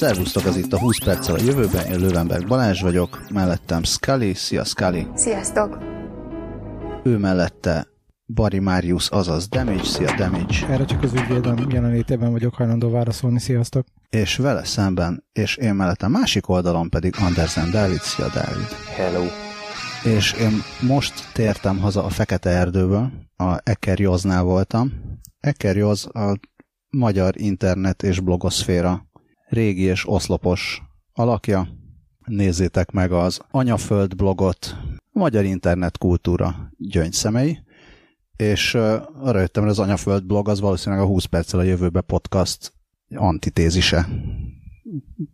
Szervusztok, az itt a 20 perccel a jövőben, én Lővenberg Balázs vagyok, mellettem Scully, szia Scully! Sziasztok! Ő mellette Bari Marius, azaz Damage, szia Damage! Erre csak az ügyvédem jelenlétében vagyok hajlandó válaszolni, sziasztok! És vele szemben, és én mellettem másik oldalon pedig Andersen Dávid, szia Dávid! Hello! És én most tértem haza a Fekete Erdőből, a Ekerjoznál voltam. Ekerjoz a magyar internet és blogoszféra régi és oszlopos alakja. Nézzétek meg az Anyaföld blogot, Magyar Internet Kultúra gyöngyszemei, és arra jöttem, hogy az Anyaföld blog az valószínűleg a 20 perccel a jövőbe podcast antitézise.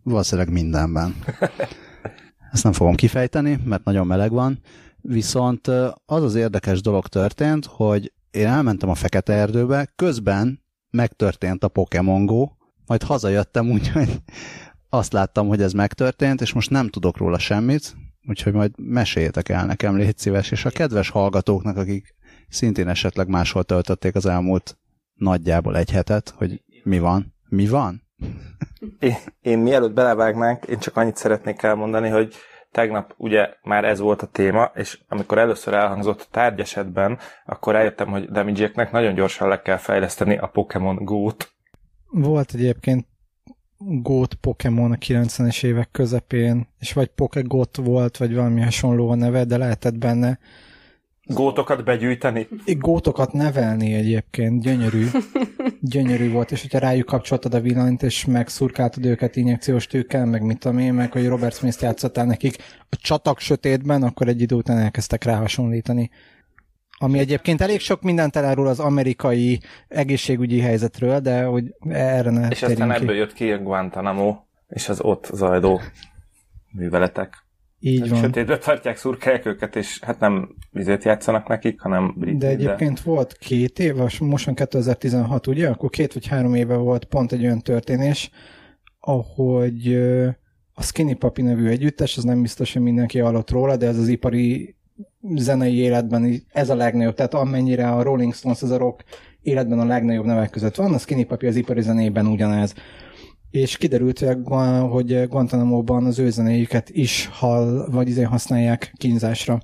Valószínűleg mindenben. Ezt nem fogom kifejteni, mert nagyon meleg van, viszont az az érdekes dolog történt, hogy én elmentem a Fekete Erdőbe, közben megtörtént a Pokémon Go, majd hazajöttem, úgyhogy azt láttam, hogy ez megtörtént, és most nem tudok róla semmit, úgyhogy majd meséljétek el nekem, légy szíves, és a kedves hallgatóknak, akik szintén esetleg máshol töltötték az elmúlt nagyjából egy hetet, hogy mi van. Mi van? Én, én mielőtt belevágnánk, én csak annyit szeretnék elmondani, hogy tegnap ugye már ez volt a téma, és amikor először elhangzott a tárgyesetben, akkor rájöttem, hogy damage nagyon gyorsan le kell fejleszteni a Pokémon Go-t. Volt egyébként Gót Pokémon a 90-es évek közepén, és vagy Pokegot volt, vagy valami hasonló a neve, de lehetett benne Gótokat begyűjteni? Gótokat nevelni egyébként, gyönyörű. Gyönyörű volt, és hogyha rájuk kapcsoltad a villanyt, és megszurkáltad őket injekciós tűkkel, meg mit tudom én, meg hogy Robert Smith játszottál nekik a csatak sötétben, akkor egy idő után elkezdtek rá hasonlítani. Ami egyébként elég sok mindent elárul az amerikai egészségügyi helyzetről, de hogy erre ne És aztán ebből jött ki a Guantanamo, és az ott zajló műveletek. Így hát van. Sötétbe tartják, szurkálják őket, és hát nem vizet játszanak nekik, hanem brit. De egyébként de... volt két év, most van 2016, ugye? Akkor két vagy három éve volt pont egy olyan történés, ahogy a Skinny Papi nevű együttes, az nem biztos, hogy mindenki hallott róla, de ez az ipari zenei életben ez a legnagyobb, tehát amennyire a Rolling Stones, az a rock életben a legnagyobb nevek között van, a Skinny Papi az ipari zenében ugyanez és kiderült, hogy Guantanamo-ban az ő zenéjüket is hall, vagy izé használják kínzásra.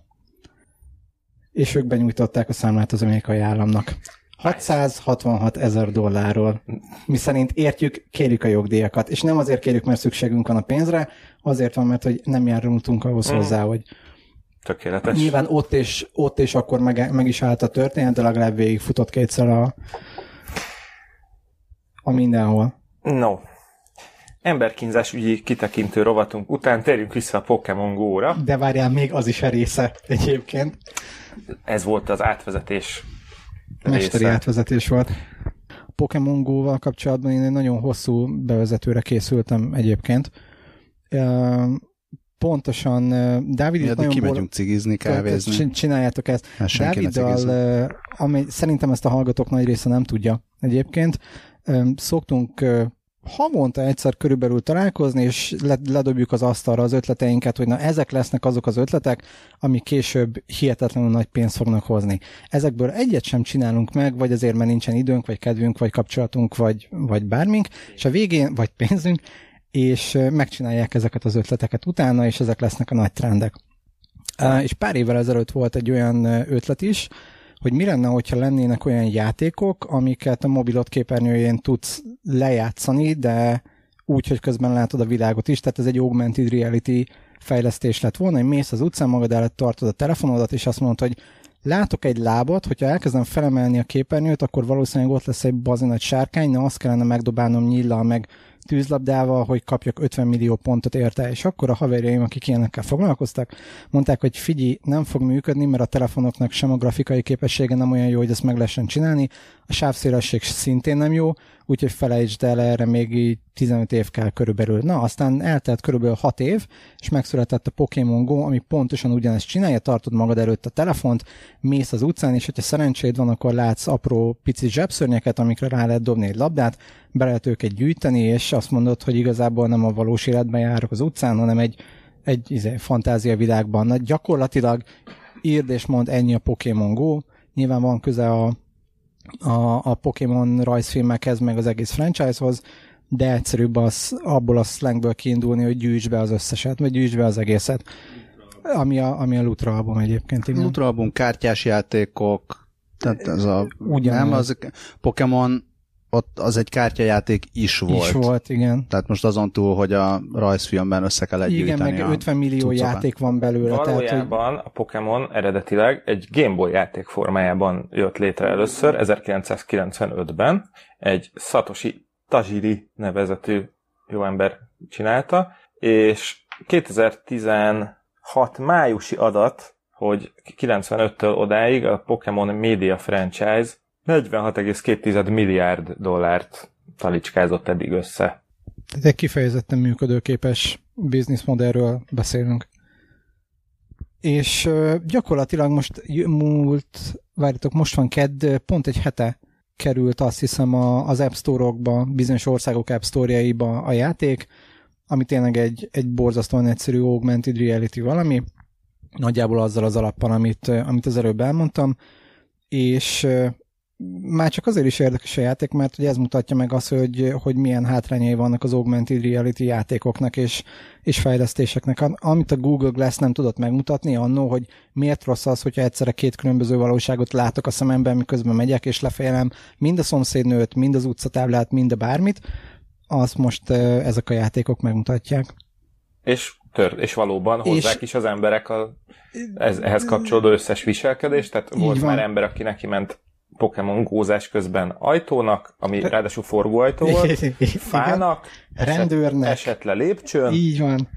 És ők benyújtották a számlát az amerikai államnak. 666 ezer dollárról. Mi szerint értjük, kérjük a jogdíjakat. És nem azért kérjük, mert szükségünk van a pénzre, azért van, mert hogy nem járultunk ahhoz mm. hozzá, hogy Tökéletes. Nyilván ott és, ott és akkor meg, meg is állt a történet, de legalább végig futott kétszer a, a mindenhol. No, emberkínzás ügyi kitekintő rovatunk után térjünk vissza a Pokémon Go-ra. De várjál, még az is a része egyébként. Ez volt az átvezetés Mesteri része. átvezetés volt. Pokémon Go-val kapcsolatban én egy nagyon hosszú bevezetőre készültem egyébként. Pontosan, Dávid itt nagyon kimegyünk bol... cigizni, kávézni. Csináljátok ezt. Hát Dáviddal, amely szerintem ezt a hallgatók nagy része nem tudja egyébként, szoktunk havonta egyszer körülbelül találkozni, és ledobjuk az asztalra az ötleteinket, hogy na ezek lesznek azok az ötletek, ami később hihetetlenül nagy pénzt fognak hozni. Ezekből egyet sem csinálunk meg, vagy azért, mert nincsen időnk, vagy kedvünk, vagy kapcsolatunk, vagy, vagy bármink, és a végén, vagy pénzünk, és megcsinálják ezeket az ötleteket utána, és ezek lesznek a nagy trendek. És pár évvel ezelőtt volt egy olyan ötlet is, hogy mi lenne, hogyha lennének olyan játékok, amiket a mobilot képernyőjén tudsz lejátszani, de úgy, hogy közben látod a világot is, tehát ez egy augmented reality fejlesztés lett volna, hogy mész az utcán, magad előtt tartod a telefonodat, és azt mondod, hogy látok egy lábot, hogyha elkezdem felemelni a képernyőt, akkor valószínűleg ott lesz egy bazin sárkány, na azt kellene megdobálnom nyillal, meg tűzlabdával, hogy kapjak 50 millió pontot érte, és akkor a haverjaim, akik ilyenekkel foglalkoztak, mondták, hogy figyelj, nem fog működni, mert a telefonoknak sem a grafikai képessége nem olyan jó, hogy ezt meg lehessen csinálni, a sávszélesség szintén nem jó, úgyhogy felejtsd el erre még így 15 év kell körülbelül. Na, aztán eltelt körülbelül 6 év, és megszületett a Pokémon Go, ami pontosan ugyanezt csinálja, tartod magad előtt a telefont, mész az utcán, és hogyha szerencséd van, akkor látsz apró pici zsebszörnyeket, amikre rá lehet dobni egy labdát, be lehet őket gyűjteni, és azt mondod, hogy igazából nem a valós életben járok az utcán, hanem egy, egy izé, fantázia világban. Na, gyakorlatilag írd és mond ennyi a Pokémon Go, nyilván van köze a, a, a Pokémon rajzfilmekhez, meg az egész franchisehoz, de egyszerűbb az, abból a slangből kiindulni, hogy gyűjts be az összeset, vagy gyűjts be az egészet. Ami a, ami a Lutra album egyébként. Igen. Lutra album, kártyás játékok, tehát ez a... Ugyan nem, az Pokémon ott az egy kártyajáték is volt. Is volt, igen. Tehát most azon túl, hogy a rajzfilmben össze kell Igen, meg 50 millió cuccokat. játék van belőle. Valójában tehát, hogy... a Pokémon eredetileg egy Game Boy játék formájában jött létre először, 1995-ben. Egy Satoshi Tajiri nevezetű jó ember csinálta, és 2016 májusi adat, hogy 95-től odáig a Pokémon Media Franchise 46,2 milliárd dollárt talicskázott eddig össze. Tehát egy kifejezetten működőképes bizniszmodellről beszélünk. És gyakorlatilag most múlt, várjatok, most van kedd, pont egy hete került azt hiszem az App Store-okba, bizonyos országok App Store-jaiba a játék, ami tényleg egy, egy borzasztóan egyszerű augmented reality valami, nagyjából azzal az alappal, amit, amit az előbb elmondtam, és már csak azért is érdekes a játék, mert ugye ez mutatja meg azt, hogy, hogy milyen hátrányai vannak az augmented reality játékoknak és, és fejlesztéseknek. Amit a Google Glass nem tudott megmutatni annó, hogy miért rossz az, hogyha egyszerre két különböző valóságot látok a szememben, miközben megyek és lefejlem mind a szomszédnőt, mind az utcatáblát, mind a bármit, azt most ezek a játékok megmutatják. És tör, és valóban hozzák és, is az emberek a, ez, ehhez kapcsolódó összes viselkedést, tehát volt van. már ember, aki neki ment Pokémon gózás közben ajtónak, ami ráadásul forgóajtó volt, fának, rendőrnek, esett le lépcsőn. Így van.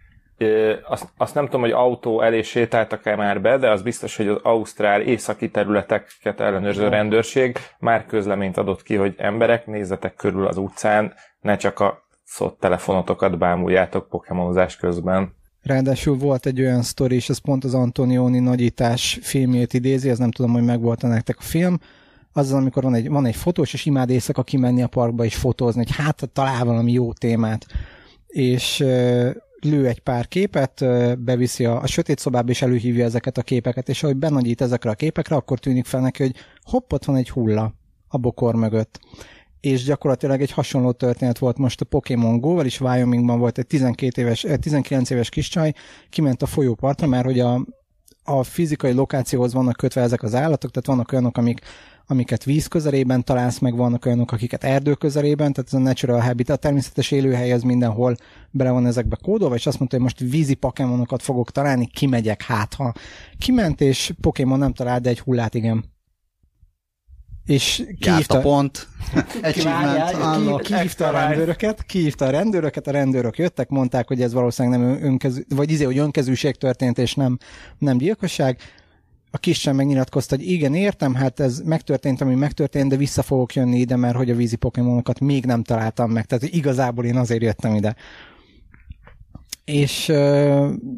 Azt, azt nem tudom, hogy autó elé sétáltak-e már be, de az biztos, hogy az Ausztrál északi területeket ellenőrző rendőrség már közleményt adott ki, hogy emberek, nézzetek körül az utcán, ne csak a szott telefonotokat bámuljátok pokémonozás közben. Ráadásul volt egy olyan sztori, és ez pont az Antonioni nagyítás filmjét idézi, ez nem tudom, hogy megvolt a nektek a film, azzal, amikor van egy, van egy fotós, és imád éjszaka kimenni a parkba és fotózni, hogy hát talál valami jó témát. És lő egy pár képet, beviszi a, a sötét szobába, és előhívja ezeket a képeket, és ahogy benagyít ezekre a képekre, akkor tűnik fel neki, hogy hopp, ott van egy hulla a bokor mögött. És gyakorlatilag egy hasonló történet volt most a Pokémon Go-val is, Wyomingban volt egy 12 éves, 19 éves kis csaj, kiment a folyópartra, mert hogy a, a fizikai lokációhoz vannak kötve ezek az állatok, tehát vannak olyanok, amik amiket víz közelében találsz, meg vannak olyanok, akiket erdő közelében, tehát ez a natural habitat, a természetes élőhely az mindenhol bele van ezekbe kódolva, és azt mondta, hogy most vízi pokémonokat fogok találni, kimegyek hát, ha kiment, és Pokémon nem talált, de egy hullát igen. És a pont. Achievement, kiívta a rendőröket, kiívta a rendőröket, a rendőrök jöttek, mondták, hogy ez valószínűleg nem önkezű, vagy izé, hogy önkezűség történt, és nem, nem gyilkosság a kis sem megnyilatkozta, hogy igen, értem, hát ez megtörtént, ami megtörtént, de vissza fogok jönni ide, mert hogy a vízi pokémonokat még nem találtam meg, tehát igazából én azért jöttem ide. És,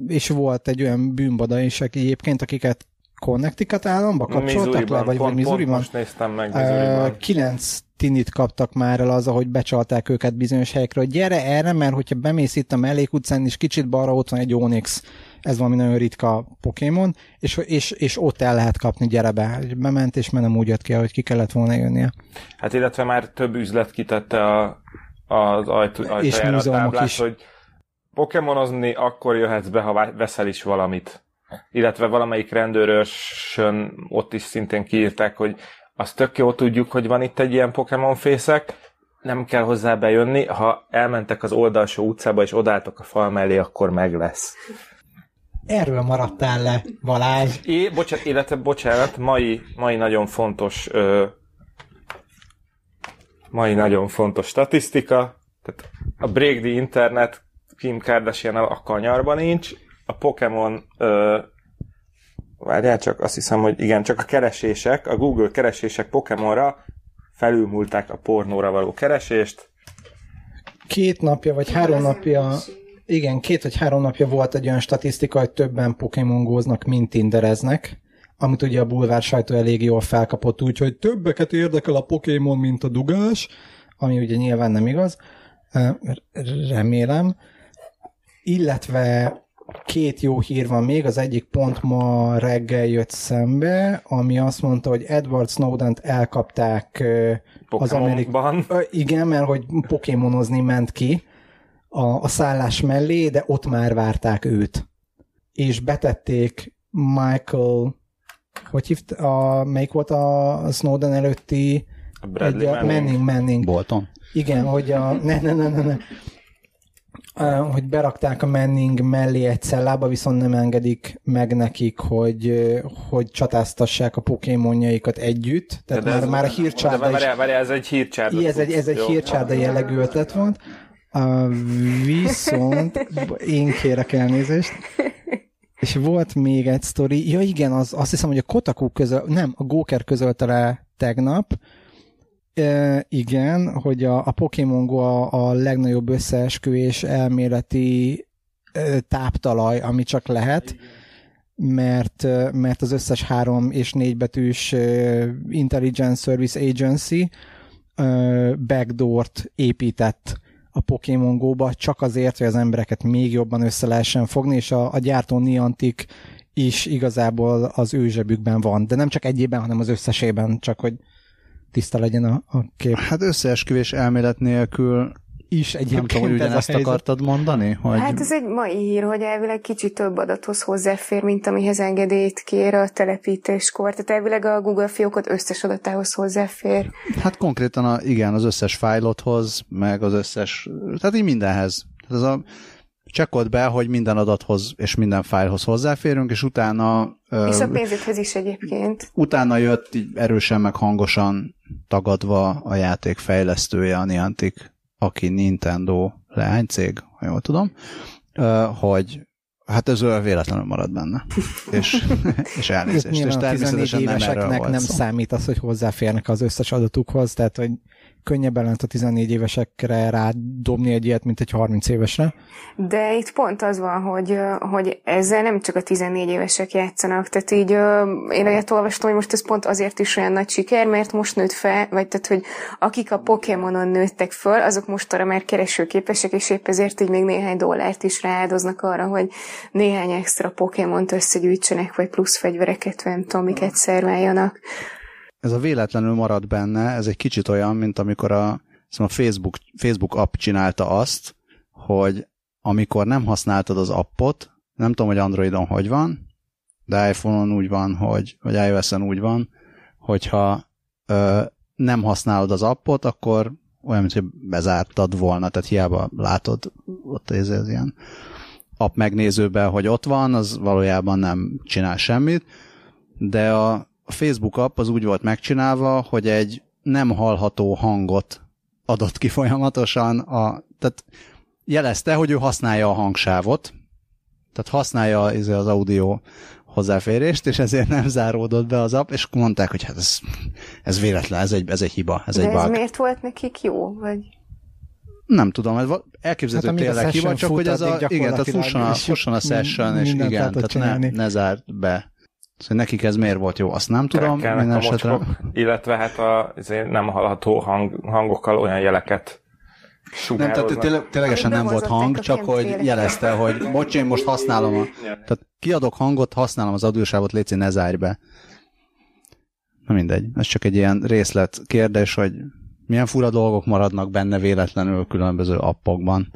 és volt egy olyan bűnbada is, aki egyébként, akiket Connecticut államba kapcsoltak le, vagy, pont, vagy Missouri-ban? most néztem meg Missouri-ban. Kilenc tinit kaptak már el az, ahogy becsalták őket bizonyos helyekről. Gyere erre, mert hogyha bemész itt a mellékutcán, és kicsit balra ott van egy Onyx ez valami nagyon ritka Pokémon, és, és, és ott el lehet kapni, gyere be. Bement, és már nem úgy jött ki, hogy ki kellett volna jönnie. Hát illetve már több üzlet kitette a, az ajtó, ajtajára a táblát, is. hogy Pokémonozni akkor jöhetsz be, ha veszel is valamit. Illetve valamelyik rendőrösön ott is szintén kiírták, hogy azt tök jó tudjuk, hogy van itt egy ilyen Pokémon fészek, nem kell hozzá bejönni, ha elmentek az oldalsó utcába és odálltok a fal mellé, akkor meg lesz. Erről maradtál le, Balázs. É, bocsánat, illetve bocsánat, mai, mai nagyon fontos ö, mai nagyon fontos statisztika, tehát a Break the Internet Kim Kardashian a kanyarban nincs, a Pokémon ö, várjál csak, azt hiszem, hogy igen, csak a keresések, a Google keresések Pokémonra felülmúlták a pornóra való keresést. Két napja, vagy három napja igen, két vagy három napja volt egy olyan statisztika, hogy többen Pokémon góznak, mint tindereznek, amit ugye a bulvár sajtó elég jól felkapott, úgyhogy többeket érdekel a Pokémon, mint a dugás, ami ugye nyilván nem igaz, remélem. Illetve két jó hír van még, az egyik pont ma reggel jött szembe, ami azt mondta, hogy Edward Snowden-t elkapták az Amerikban. Igen, mert hogy pokémonozni ment ki a, a szállás mellé, de ott már várták őt. És betették Michael, hogy hívt, a, melyik volt a Snowden előtti a egy, Manning. Manning, Manning. Bolton. Igen, hogy a, ne, ne, ne, ne, ne hogy berakták a Manning mellé egy cellába, viszont nem engedik meg nekik, hogy, hogy csatáztassák a pokémonjaikat együtt. Tehát de már, ez, már a hírcsárda de várjál, várjál, ez egy hírcsárda. Ez egy, ez egy hírcsárda jellegű ötlet volt. Uh, viszont én kérek elnézést. És volt még egy sztori, ja igen, az, azt hiszem, hogy a Kotaku közöl, nem, a Góker közölte le tegnap, E, igen, hogy a, a Pokémon Go a, a legnagyobb összeesküvés elméleti e, táptalaj, ami csak lehet, mert, mert az összes három és négy betűs Intelligence Service Agency backdoort épített a Pokémon Go-ba, csak azért, hogy az embereket még jobban össze lehessen fogni, és a, a gyártó Niantic is igazából az ő zsebükben van, de nem csak egyében, hanem az összesében, csak hogy tiszta legyen a, a kép. Hát összeesküvés elmélet nélkül is egyébként nem tudom, hogy ugyanezt akartad mondani? Hogy... Hát ez egy mai hír, hogy elvileg kicsit több adathoz hozzáfér, mint amihez engedélyt kér a telepítéskor. Tehát elvileg a Google fiókot összes adatához hozzáfér. Hát konkrétan a, igen, az összes fájlothoz, meg az összes, tehát így mindenhez. Ez a csekkolt be, hogy minden adathoz és minden fájlhoz hozzáférünk, és utána... És a pénzedhez is egyébként. Utána jött így erősen meg hangosan tagadva a játék fejlesztője, a Niantic, aki Nintendo leánycég, ha jól tudom, hogy hát ez olyan véletlenül marad benne. és, és elnézést. És természetesen nem erről volt nem szó. számít az, hogy hozzáférnek az összes adatukhoz, tehát hogy könnyebben lehet a 14 évesekre rádobni egy ilyet, mint egy 30 évesre. De itt pont az van, hogy, hogy ezzel nem csak a 14 évesek játszanak, tehát így én olyat olvastam, hogy most ez pont azért is olyan nagy siker, mert most nőtt fel, vagy tehát, hogy akik a Pokémonon nőttek föl, azok most arra már keresőképesek, és épp ezért így még néhány dollárt is rááldoznak arra, hogy néhány extra Pokémont összegyűjtsenek, vagy plusz fegyvereket, vagy nem tudom, miket szerváljanak ez a véletlenül marad benne, ez egy kicsit olyan, mint amikor a, szóval a Facebook, Facebook app csinálta azt, hogy amikor nem használtad az appot, nem tudom, hogy Androidon hogy van, de iPhone-on úgy van, hogy, vagy iOS-en úgy van, hogyha ö, nem használod az appot, akkor olyan, mint hogy bezártad volna, tehát hiába látod ott ez, ez ilyen app megnézőben, hogy ott van, az valójában nem csinál semmit, de a, a Facebook app az úgy volt megcsinálva, hogy egy nem hallható hangot adott ki folyamatosan, a, tehát jelezte, hogy ő használja a hangsávot, tehát használja izé az audio hozzáférést, és ezért nem záródott be az app, és mondták, hogy hát ez, ez véletlen, ez egy, ez egy hiba, ez De egy ez bug. miért volt nekik jó? Vagy... Nem tudom, ez elképzelhető hát, tényleg hiba, csak hogy ez a, igen, tehát fusson a, fusson a session, és igen, tehát ne, ne zárt be Szóval nekik ez miért volt jó, azt nem tudom. Minden esetre. Mocskok, illetve hát a nem hallható hang, hangokkal olyan jeleket nem, tehát tényleg, ténylegesen nem volt hang, csak hogy jelezte, hogy bocs, én most használom a... Tehát kiadok hangot, használom az adósávot, légy ne zárj be. Na mindegy, ez csak egy ilyen részlet kérdés, hogy milyen fura dolgok maradnak benne véletlenül különböző appokban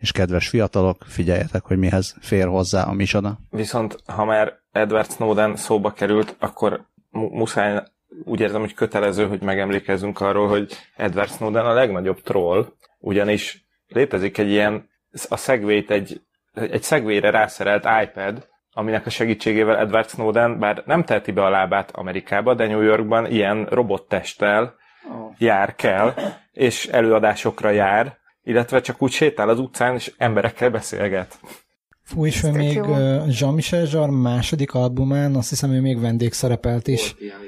és kedves fiatalok, figyeljetek, hogy mihez fér hozzá a misoda. Viszont ha már Edward Snowden szóba került, akkor muszáj úgy érzem, hogy kötelező, hogy megemlékezzünk arról, hogy Edward Snowden a legnagyobb troll, ugyanis létezik egy ilyen, a segway egy, egy segwayre rászerelt iPad, aminek a segítségével Edward Snowden, bár nem teheti be a lábát Amerikába, de New Yorkban ilyen robottesttel jár kell, és előadásokra jár, illetve csak úgy sétál az utcán, és emberekkel beszélget. Fú, és ő még Jean-Michel Jarre második albumán, azt hiszem, ő még vendégszerepelt is. Volt, igen,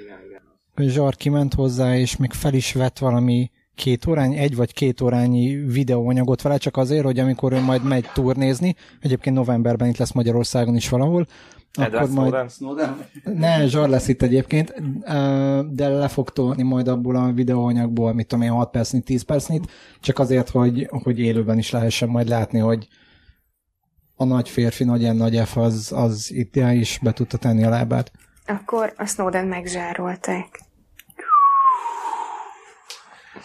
igen, Zsar kiment hozzá, és még fel is vett valami két órányi, egy vagy két órányi videóanyagot vele, csak azért, hogy amikor ő majd megy turnézni, egyébként novemberben itt lesz Magyarországon is valahol, akkor majd... Snowden? Ne, Zsar lesz itt egyébként, de le fog tolni majd abból a videóanyagból, mit tudom én, 6 percnyi, 10 percnyi, csak azért, hogy, hogy élőben is lehessen majd látni, hogy a nagy férfi, nagy N, nagy F az, az itt is be tudta tenni a lábát. Akkor a Snowden megzsárolták.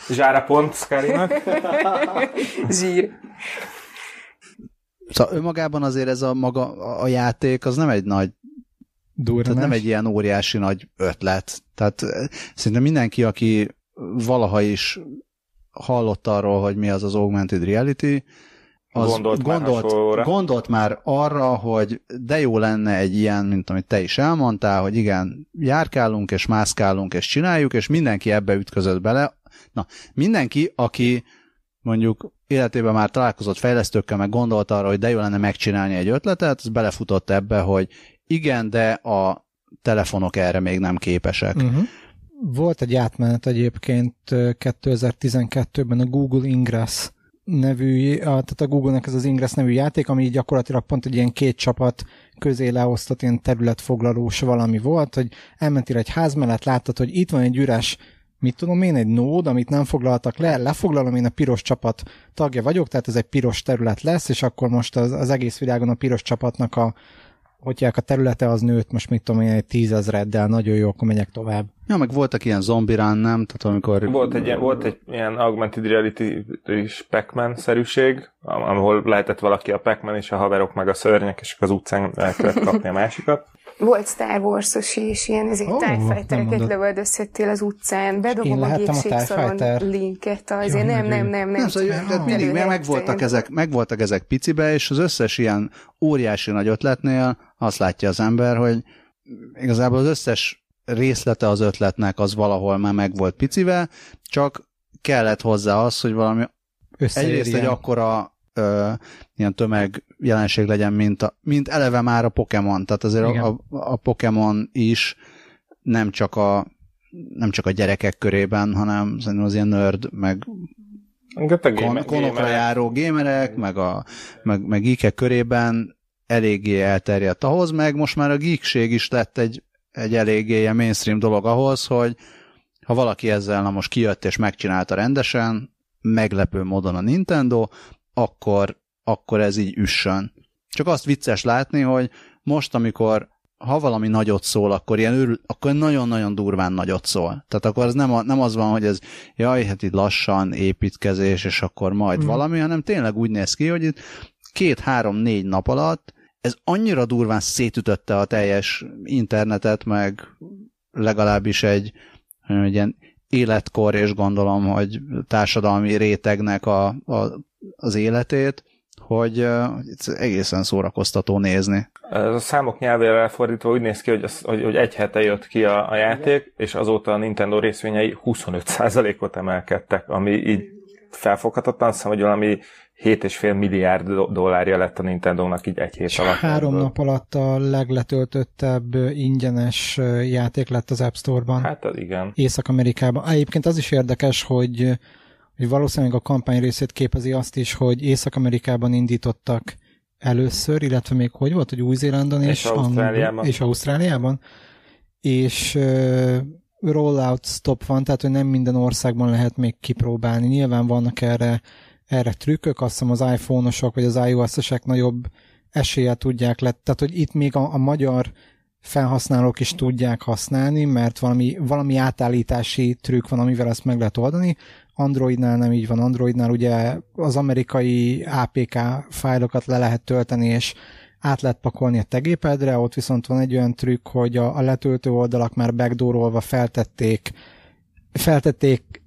Zsára pont Szkárinak. Zsír. Szóval önmagában azért ez a maga a játék, az nem egy nagy Tehát nem egy ilyen óriási nagy ötlet. Tehát szerintem mindenki, aki valaha is hallott arról, hogy mi az az augmented reality, az gondolt, gondolt, már gondolt már arra, hogy de jó lenne egy ilyen, mint amit te is elmondtál, hogy igen, járkálunk és mászkálunk és csináljuk, és mindenki ebbe ütközött bele. Na, mindenki, aki mondjuk életében már találkozott fejlesztőkkel, meg gondolt arra, hogy de jó lenne megcsinálni egy ötletet, az belefutott ebbe, hogy igen, de a telefonok erre még nem képesek. Uh-huh. Volt egy átmenet egyébként 2012-ben a Google Ingress nevű, a, tehát a Google-nek ez az Ingress nevű játék, ami gyakorlatilag pont egy ilyen két csapat közé leosztott ilyen területfoglalós valami volt, hogy elmentél egy ház mellett, láttad, hogy itt van egy üres mit tudom én, egy nód, amit nem foglaltak le, lefoglalom, én a piros csapat tagja vagyok, tehát ez egy piros terület lesz, és akkor most az, az egész világon a piros csapatnak a, hogy a területe az nőtt, most mit tudom én, egy tízezreddel, nagyon jó, akkor megyek tovább. Ja, meg voltak ilyen zombirán, nem? Tehát amikor... Volt egy, ilyen, volt egy ilyen augmented reality is Pac-Man szerűség, ahol lehetett valaki a Pac-Man és a haverok meg a szörnyek, és az utcán el kellett kapni a másikat. Volt Star Wars-os is, ilyen ezért oh, TIE Fightereket lövöldözhettél az utcán, bedobom a gépségszaron linket, azért nem, nem, nem, nem. nem szóval, tehát mindig megvoltak ezek, megvoltak ezek picibe, és az összes ilyen óriási nagy ötletnél azt látja az ember, hogy igazából az összes részlete az ötletnek az valahol már meg volt picivel, csak kellett hozzá az, hogy valami egyrészt egy akkora ö, ilyen tömeg jelenség legyen, mint, a, mint eleve már a Pokémon. Tehát azért a, a, a Pokémon is nem csak a nem csak a gyerekek körében, hanem szerintem az ilyen nerd, meg kon, konokra járó gémerek, meg, a, meg, meg geekek körében eléggé elterjedt ahhoz, meg most már a geekség is lett egy, egy eléggé ilyen mainstream dolog ahhoz, hogy ha valaki ezzel na most kijött és megcsinálta rendesen, meglepő módon a Nintendo, akkor, akkor ez így üssön. Csak azt vicces látni, hogy most, amikor ha valami nagyot szól, akkor ilyen örül, akkor nagyon-nagyon durván nagyot szól. Tehát akkor ez nem, a, nem az van, hogy ez jaj, hát itt lassan építkezés, és akkor majd mm. valami, hanem tényleg úgy néz ki, hogy itt két-három-négy nap alatt ez annyira durván szétütötte a teljes internetet, meg legalábbis egy, egy ilyen életkor, és gondolom, hogy társadalmi rétegnek a, a az életét, hogy egészen szórakoztató nézni. Ez a számok nyelvére elfordítva úgy néz ki, hogy, az, hogy, hogy egy hete jött ki a, a játék, és azóta a Nintendo részvényei 25%-ot emelkedtek, ami így felfoghatatlan, szóval, hogy valami 7,5 milliárd dollárja lett a Nintendo-nak így egy hét alatt. Három nap alatt a legletöltöttebb ingyenes játék lett az App Store-ban. Hát az igen. Észak-Amerikában. Egyébként az is érdekes, hogy hogy valószínűleg a kampány részét képezi azt is, hogy Észak-Amerikában indítottak először, illetve még hogy volt, hogy Új-Zélandon és, és Ausztráliában. és Ausztráliában, és uh, rollout stop van, tehát hogy nem minden országban lehet még kipróbálni. Nyilván vannak erre, erre trükkök, azt hiszem az iPhone-osok vagy az iOS-esek nagyobb esélye tudják le, tehát hogy itt még a, a magyar felhasználók is tudják használni, mert valami, valami átállítási trükk van, amivel ezt meg lehet oldani. Androidnál nem így van. Androidnál ugye az amerikai APK fájlokat le lehet tölteni, és át lehet pakolni a te gépedre, ott viszont van egy olyan trükk, hogy a, a letöltő oldalak már backdoorolva feltették, feltették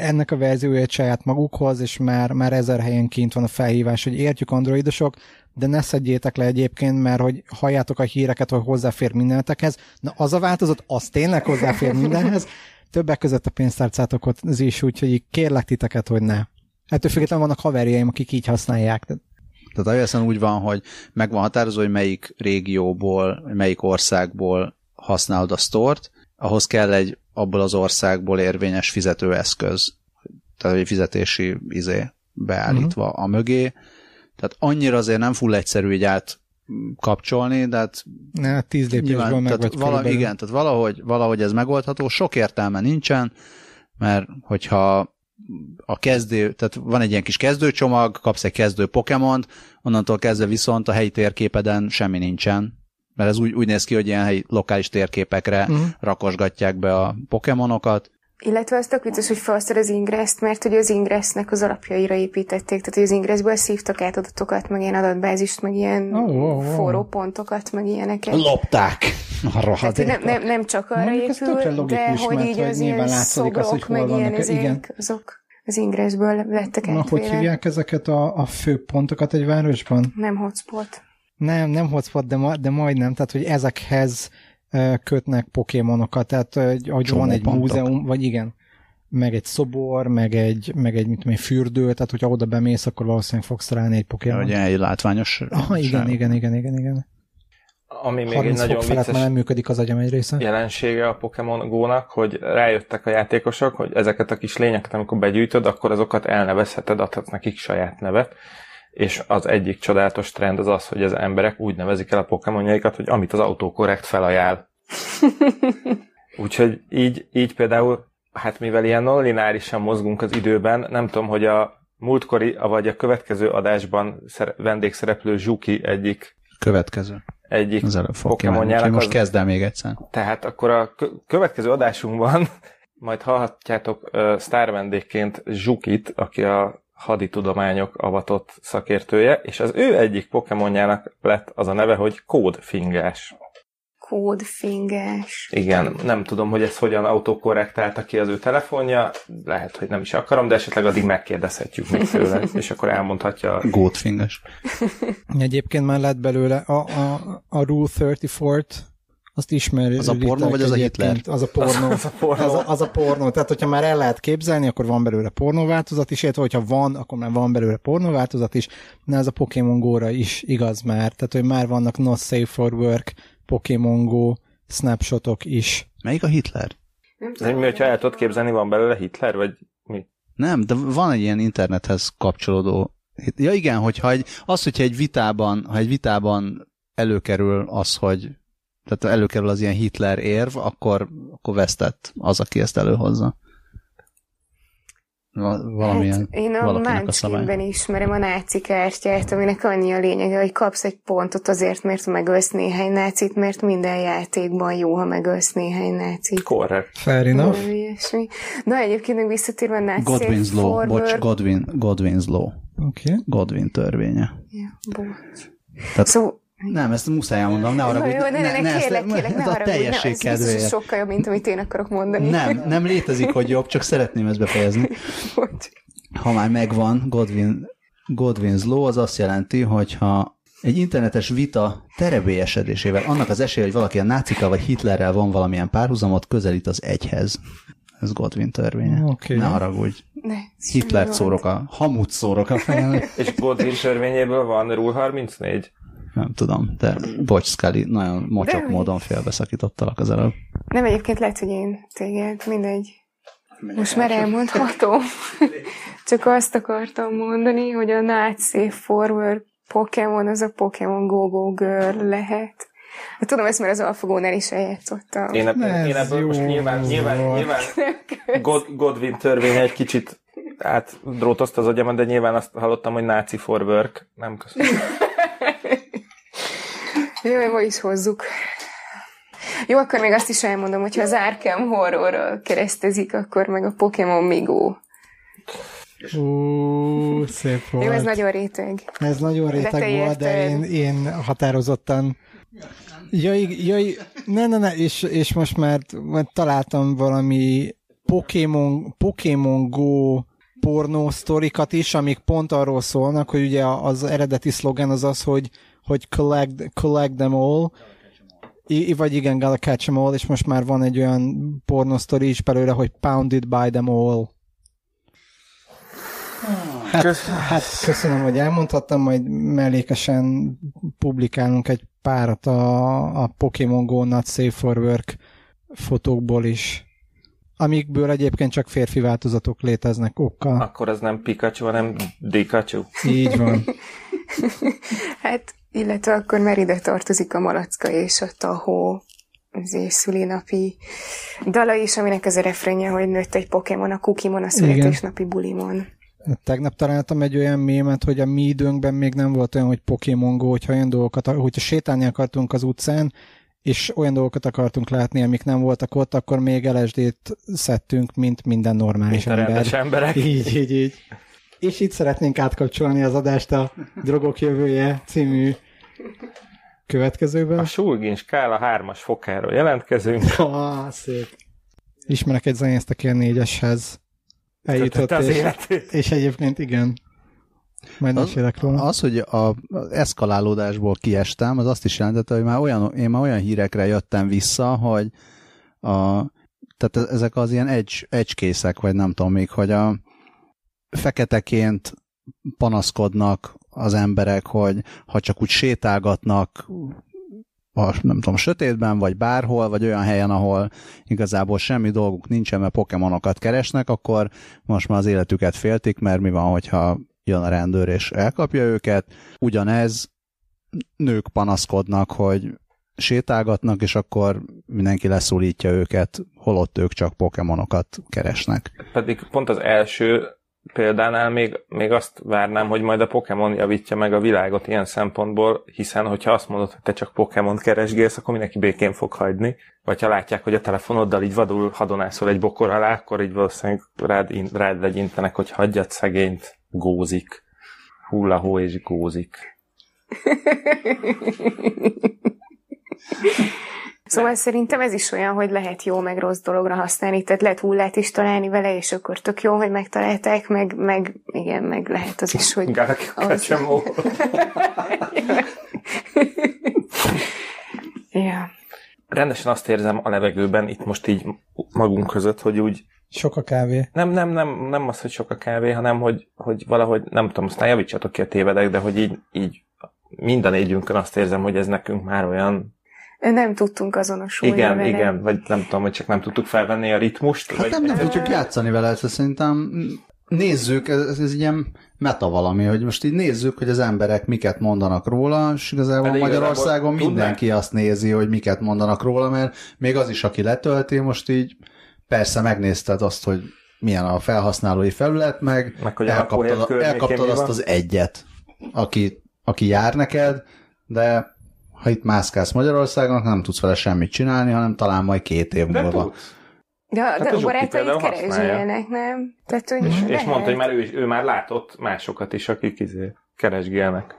ennek a verzióját saját magukhoz, és már, már ezer helyen kint van a felhívás, hogy értjük androidosok, de ne szedjétek le egyébként, mert hogy halljátok a híreket, hogy hozzáfér mindenetekhez. Na az a változat, az tényleg hozzáfér mindenhez. Többek között a pénztárcátokot az is, úgyhogy kérlek titeket, hogy ne. Ettől függetlenül vannak haverjaim, akik így használják. Tehát ios úgy van, hogy meg van határozó, hogy melyik régióból, melyik országból használod a stort, ahhoz kell egy abból az országból érvényes fizetőeszköz, tehát egy fizetési izé beállítva uh-huh. a mögé. Tehát annyira azért nem full egyszerű így át kapcsolni, de hát... Ne, tíz lépésből nyilván, meg tehát vala, Igen, tehát valahogy, valahogy ez megoldható, sok értelme nincsen, mert hogyha a kezdő, tehát van egy ilyen kis kezdőcsomag, kapsz egy kezdő Pokémont, onnantól kezdve viszont a helyi térképeden semmi nincsen, mert ez úgy, úgy néz ki, hogy ilyen helyi lokális térképekre uh-huh. rakosgatják be a Pokémonokat, illetve az tök vicces, hogy felszed az ingress mert hogy az ingressnek az alapjaira építették, tehát hogy az ingressből szívtak át adatokat, meg ilyen adatbázist, meg ilyen oh, oh, oh. forró pontokat, meg ilyeneket. Lopták! Hát, nem, nem, nem csak arra épül, de hogy így az ilyen szobrok, az, hogy meg ilyen ezek, igen. azok az ingressből lettek Na, hogy hívják ezeket a, a fő pontokat egy városban? Nem hotspot. Nem, nem hotspot, de, ma, de majdnem, tehát hogy ezekhez kötnek pokémonokat, tehát hogy van egy pontok. múzeum, vagy igen, meg egy szobor, meg egy, meg egy, mit tudom, egy fürdő, tehát hogyha oda bemész, akkor valószínűleg fogsz találni egy pokémon. Ugye egy látványos. Aha, igen, igen, igen, igen, igen. Ami még egy nagyon vicces már nem működik az agyam egy része. jelensége a Pokémon Go-nak, hogy rájöttek a játékosok, hogy ezeket a kis lényeket, amikor begyűjtöd, akkor azokat elnevezheted, adhatsz nekik saját nevet és az egyik csodálatos trend az az, hogy az emberek úgy nevezik el a pokémonjaikat, hogy amit az autokorrekt felajánl. Úgyhogy így, így például, hát mivel ilyen non-lineárisan mozgunk az időben, nem tudom, hogy a múltkori, vagy a következő adásban vendégszereplő Zsuki egyik következő egyik Pokémonjának. Most kezd el még egyszer. Tehát akkor a következő adásunkban majd hallhatjátok uh, sztár vendégként Zsukit, aki a haditudományok avatott szakértője, és az ő egyik Pokémonjának lett az a neve, hogy Kódfingás. Kódfingás. Igen, nem tudom, hogy ez hogyan autokorrektálta ki az ő telefonja, lehet, hogy nem is akarom, de esetleg addig megkérdezhetjük még tőle, és akkor elmondhatja. Gótfinges. Egyébként már lett belőle a, a, a Rule 34-t, azt ismeri. Az a pornó, vagy az a Hitler? Az a pornó. Az, a pornó. Az, a, az a pornó. Tehát, hogyha már el lehet képzelni, akkor van belőle pornóváltozat is, illetve hogyha van, akkor már van belőle pornóváltozat is, de ez a Pokémon Go-ra is igaz már. Tehát, hogy már vannak not safe for work, Pokémon Go snapshotok is. Melyik a Hitler? Nem mi, hogyha el tudod képzelni, van belőle Hitler, vagy mi? Nem, de van egy ilyen internethez kapcsolódó Ja igen, hogyha egy, az, hogyha egy vitában, ha egy vitában előkerül az, hogy tehát előkerül az ilyen Hitler érv, akkor, akkor vesztett az, aki ezt előhozza. Valamilyen, hát én a Munchkinben ismerem a náci kártyát, aminek annyi a lényege, hogy kapsz egy pontot azért, mert megölsz néhány nácit, mert minden játékban jó, ha megölsz néhány nácit. Korrekt. Fair enough. Na egyébként még visszatérve a náci Godwin's Law, forward. bocs, Godwin, Godwin's Law. Oké. Okay. Godwin törvénye. Ja, bocs. Tehát, szóval nem, ezt muszáj elmondom, ne arra, hogy ne, ne, ne, ne, kérlek, kérlek, ne a teljesség ne, ez ez sokkal jobb, mint amit én akarok mondani. Nem, nem létezik, hogy jobb, csak szeretném ezt befejezni. Ha már megvan Godwin, Godwin's Law, az azt jelenti, hogy ha egy internetes vita terebélyesedésével annak az esélye, hogy valaki a nácika vagy Hitlerrel van valamilyen párhuzamot, közelít az egyhez. Ez Godwin törvénye. Okay. Ne haragudj. Ne, Hitler szórok a, hamut szórok a fejem. És Godwin törvényéből van Rule 34? Nem tudom, de bocs, Scully, nagyon mocsok de módon félbeszakítottalak az előbb. Nem, egyébként lehet, hogy én téged, mindegy. Most már elmondhatom. Csak azt akartam mondani, hogy a Safe Forward Pokémon az a Pokémon Go Go Girl lehet. Hát tudom, ezt már az Alfagónál is eljátszottam. Én, ebb, én ebből most nyilván, nyilván, nyilván God, Godwin törvény egy kicsit átdrótozta az agyamat, de nyilván azt hallottam, hogy náci for work. Nem köszönöm. Jó, ma is hozzuk. Jó, akkor még azt is elmondom, hogyha az Arkham horrorral keresztezik, akkor meg a Pokémon Migo. Ú, szép volt. Jó, ez nagyon réteg. Ez nagyon réteg de volt, de én, én határozottan Jaj, jaj, ne, ne, ne, és, és most már találtam valami Pokémon, Pokémon Go pornó sztorikat is, amik pont arról szólnak, hogy ugye az eredeti szlogen az az, hogy hogy collect, collect them all, I, vagy igen, gotta catch them all, és most már van egy olyan pornosztori is belőle, hogy pounded by them all. Hát, hát köszönöm, hogy elmondhattam, majd mellékesen publikálunk egy párat a, a Pokémon Go Not Safe for Work fotókból is amikből egyébként csak férfi változatok léteznek okkal. Akkor az nem Pikachu, hanem Dikachu. Így van. hát illetve akkor már ide tartozik a malacka és a tahó szülinapi dala is, aminek az a refrenje, hogy nőtt egy Pokémon a Kukimon a születésnapi bulimon. Tegnap találtam egy olyan mémet, hogy a mi időnkben még nem volt olyan, hogy Pokémon Go, hogyha olyan dolgokat, hogyha sétálni akartunk az utcán, és olyan dolgokat akartunk látni, amik nem voltak ott, akkor még LSD-t szedtünk, mint minden normális mint ember. emberek. Így, így, így. És itt szeretnénk átkapcsolni az adást a Drogok jövője című következőben. A Sulgin skála hármas fokáról jelentkezünk. Ah, szép. Ismerek egy zenészt, aki a négyeshez eljutott, és, és egyébként igen. Majd az, róla. Az, hogy a eszkalálódásból kiestem, az azt is jelentette, hogy már olyan, én már olyan hírekre jöttem vissza, hogy a, tehát ezek az ilyen egy, egykészek, vagy nem tudom még, hogy a feketeként panaszkodnak az emberek, hogy ha csak úgy sétálgatnak a, nem tudom, sötétben, vagy bárhol, vagy olyan helyen, ahol igazából semmi dolguk nincsen, mert pokémonokat keresnek, akkor most már az életüket féltik, mert mi van, hogyha jön a rendőr és elkapja őket. Ugyanez nők panaszkodnak, hogy sétálgatnak, és akkor mindenki leszólítja őket, holott ők csak pokémonokat keresnek. Pedig pont az első példánál még, még azt várnám, hogy majd a Pokémon javítja meg a világot ilyen szempontból, hiszen hogyha azt mondod, hogy te csak Pokémon keresgélsz, akkor mindenki békén fog hagyni. Vagy ha látják, hogy a telefonoddal így vadul hadonászol egy bokor alá, akkor így valószínűleg rád, rád legyintenek, hogy hagyjad szegényt, gózik. Hullahó és gózik. Szóval szerintem ez is olyan, hogy lehet jó meg rossz dologra használni, tehát lehet hullát is találni vele, és akkor tök jó, hogy megtalálták, meg, meg igen, meg lehet az is, hogy... Az... ja. Rendesen azt érzem a levegőben, itt most így magunk között, hogy úgy sok a kávé. Nem, nem, nem, nem az, hogy sok a kávé, hanem hogy, hogy valahogy, nem tudom, aztán javítsatok ki a tévedek, de hogy így, így minden négyünkön azt érzem, hogy ez nekünk már olyan nem tudtunk azonosulni Igen, vele. igen, vagy nem tudom, hogy csak nem tudtuk felvenni a ritmust. Hát vagy nem, nem tudjuk játszani vele, ez szerintem nézzük, ez, ez ilyen meta valami, hogy most így nézzük, hogy az emberek miket mondanak róla, és igazából Pedig Magyarországon igazából mindenki tudnák. azt nézi, hogy miket mondanak róla, mert még az is, aki letölti, most így persze megnézted azt, hogy milyen a felhasználói felület, meg, meg hogy elkaptad, elkaptad azt az egyet, aki, aki jár neked, de ha itt mászkálsz Magyarországon, nem tudsz vele semmit csinálni, hanem talán majd két év de múlva. Tudsz. De, hát de a barátait keresgélnek, nem? Tehát, hogy és, és mondta, hogy már ő, ő már látott másokat is, akik izé keresgélnek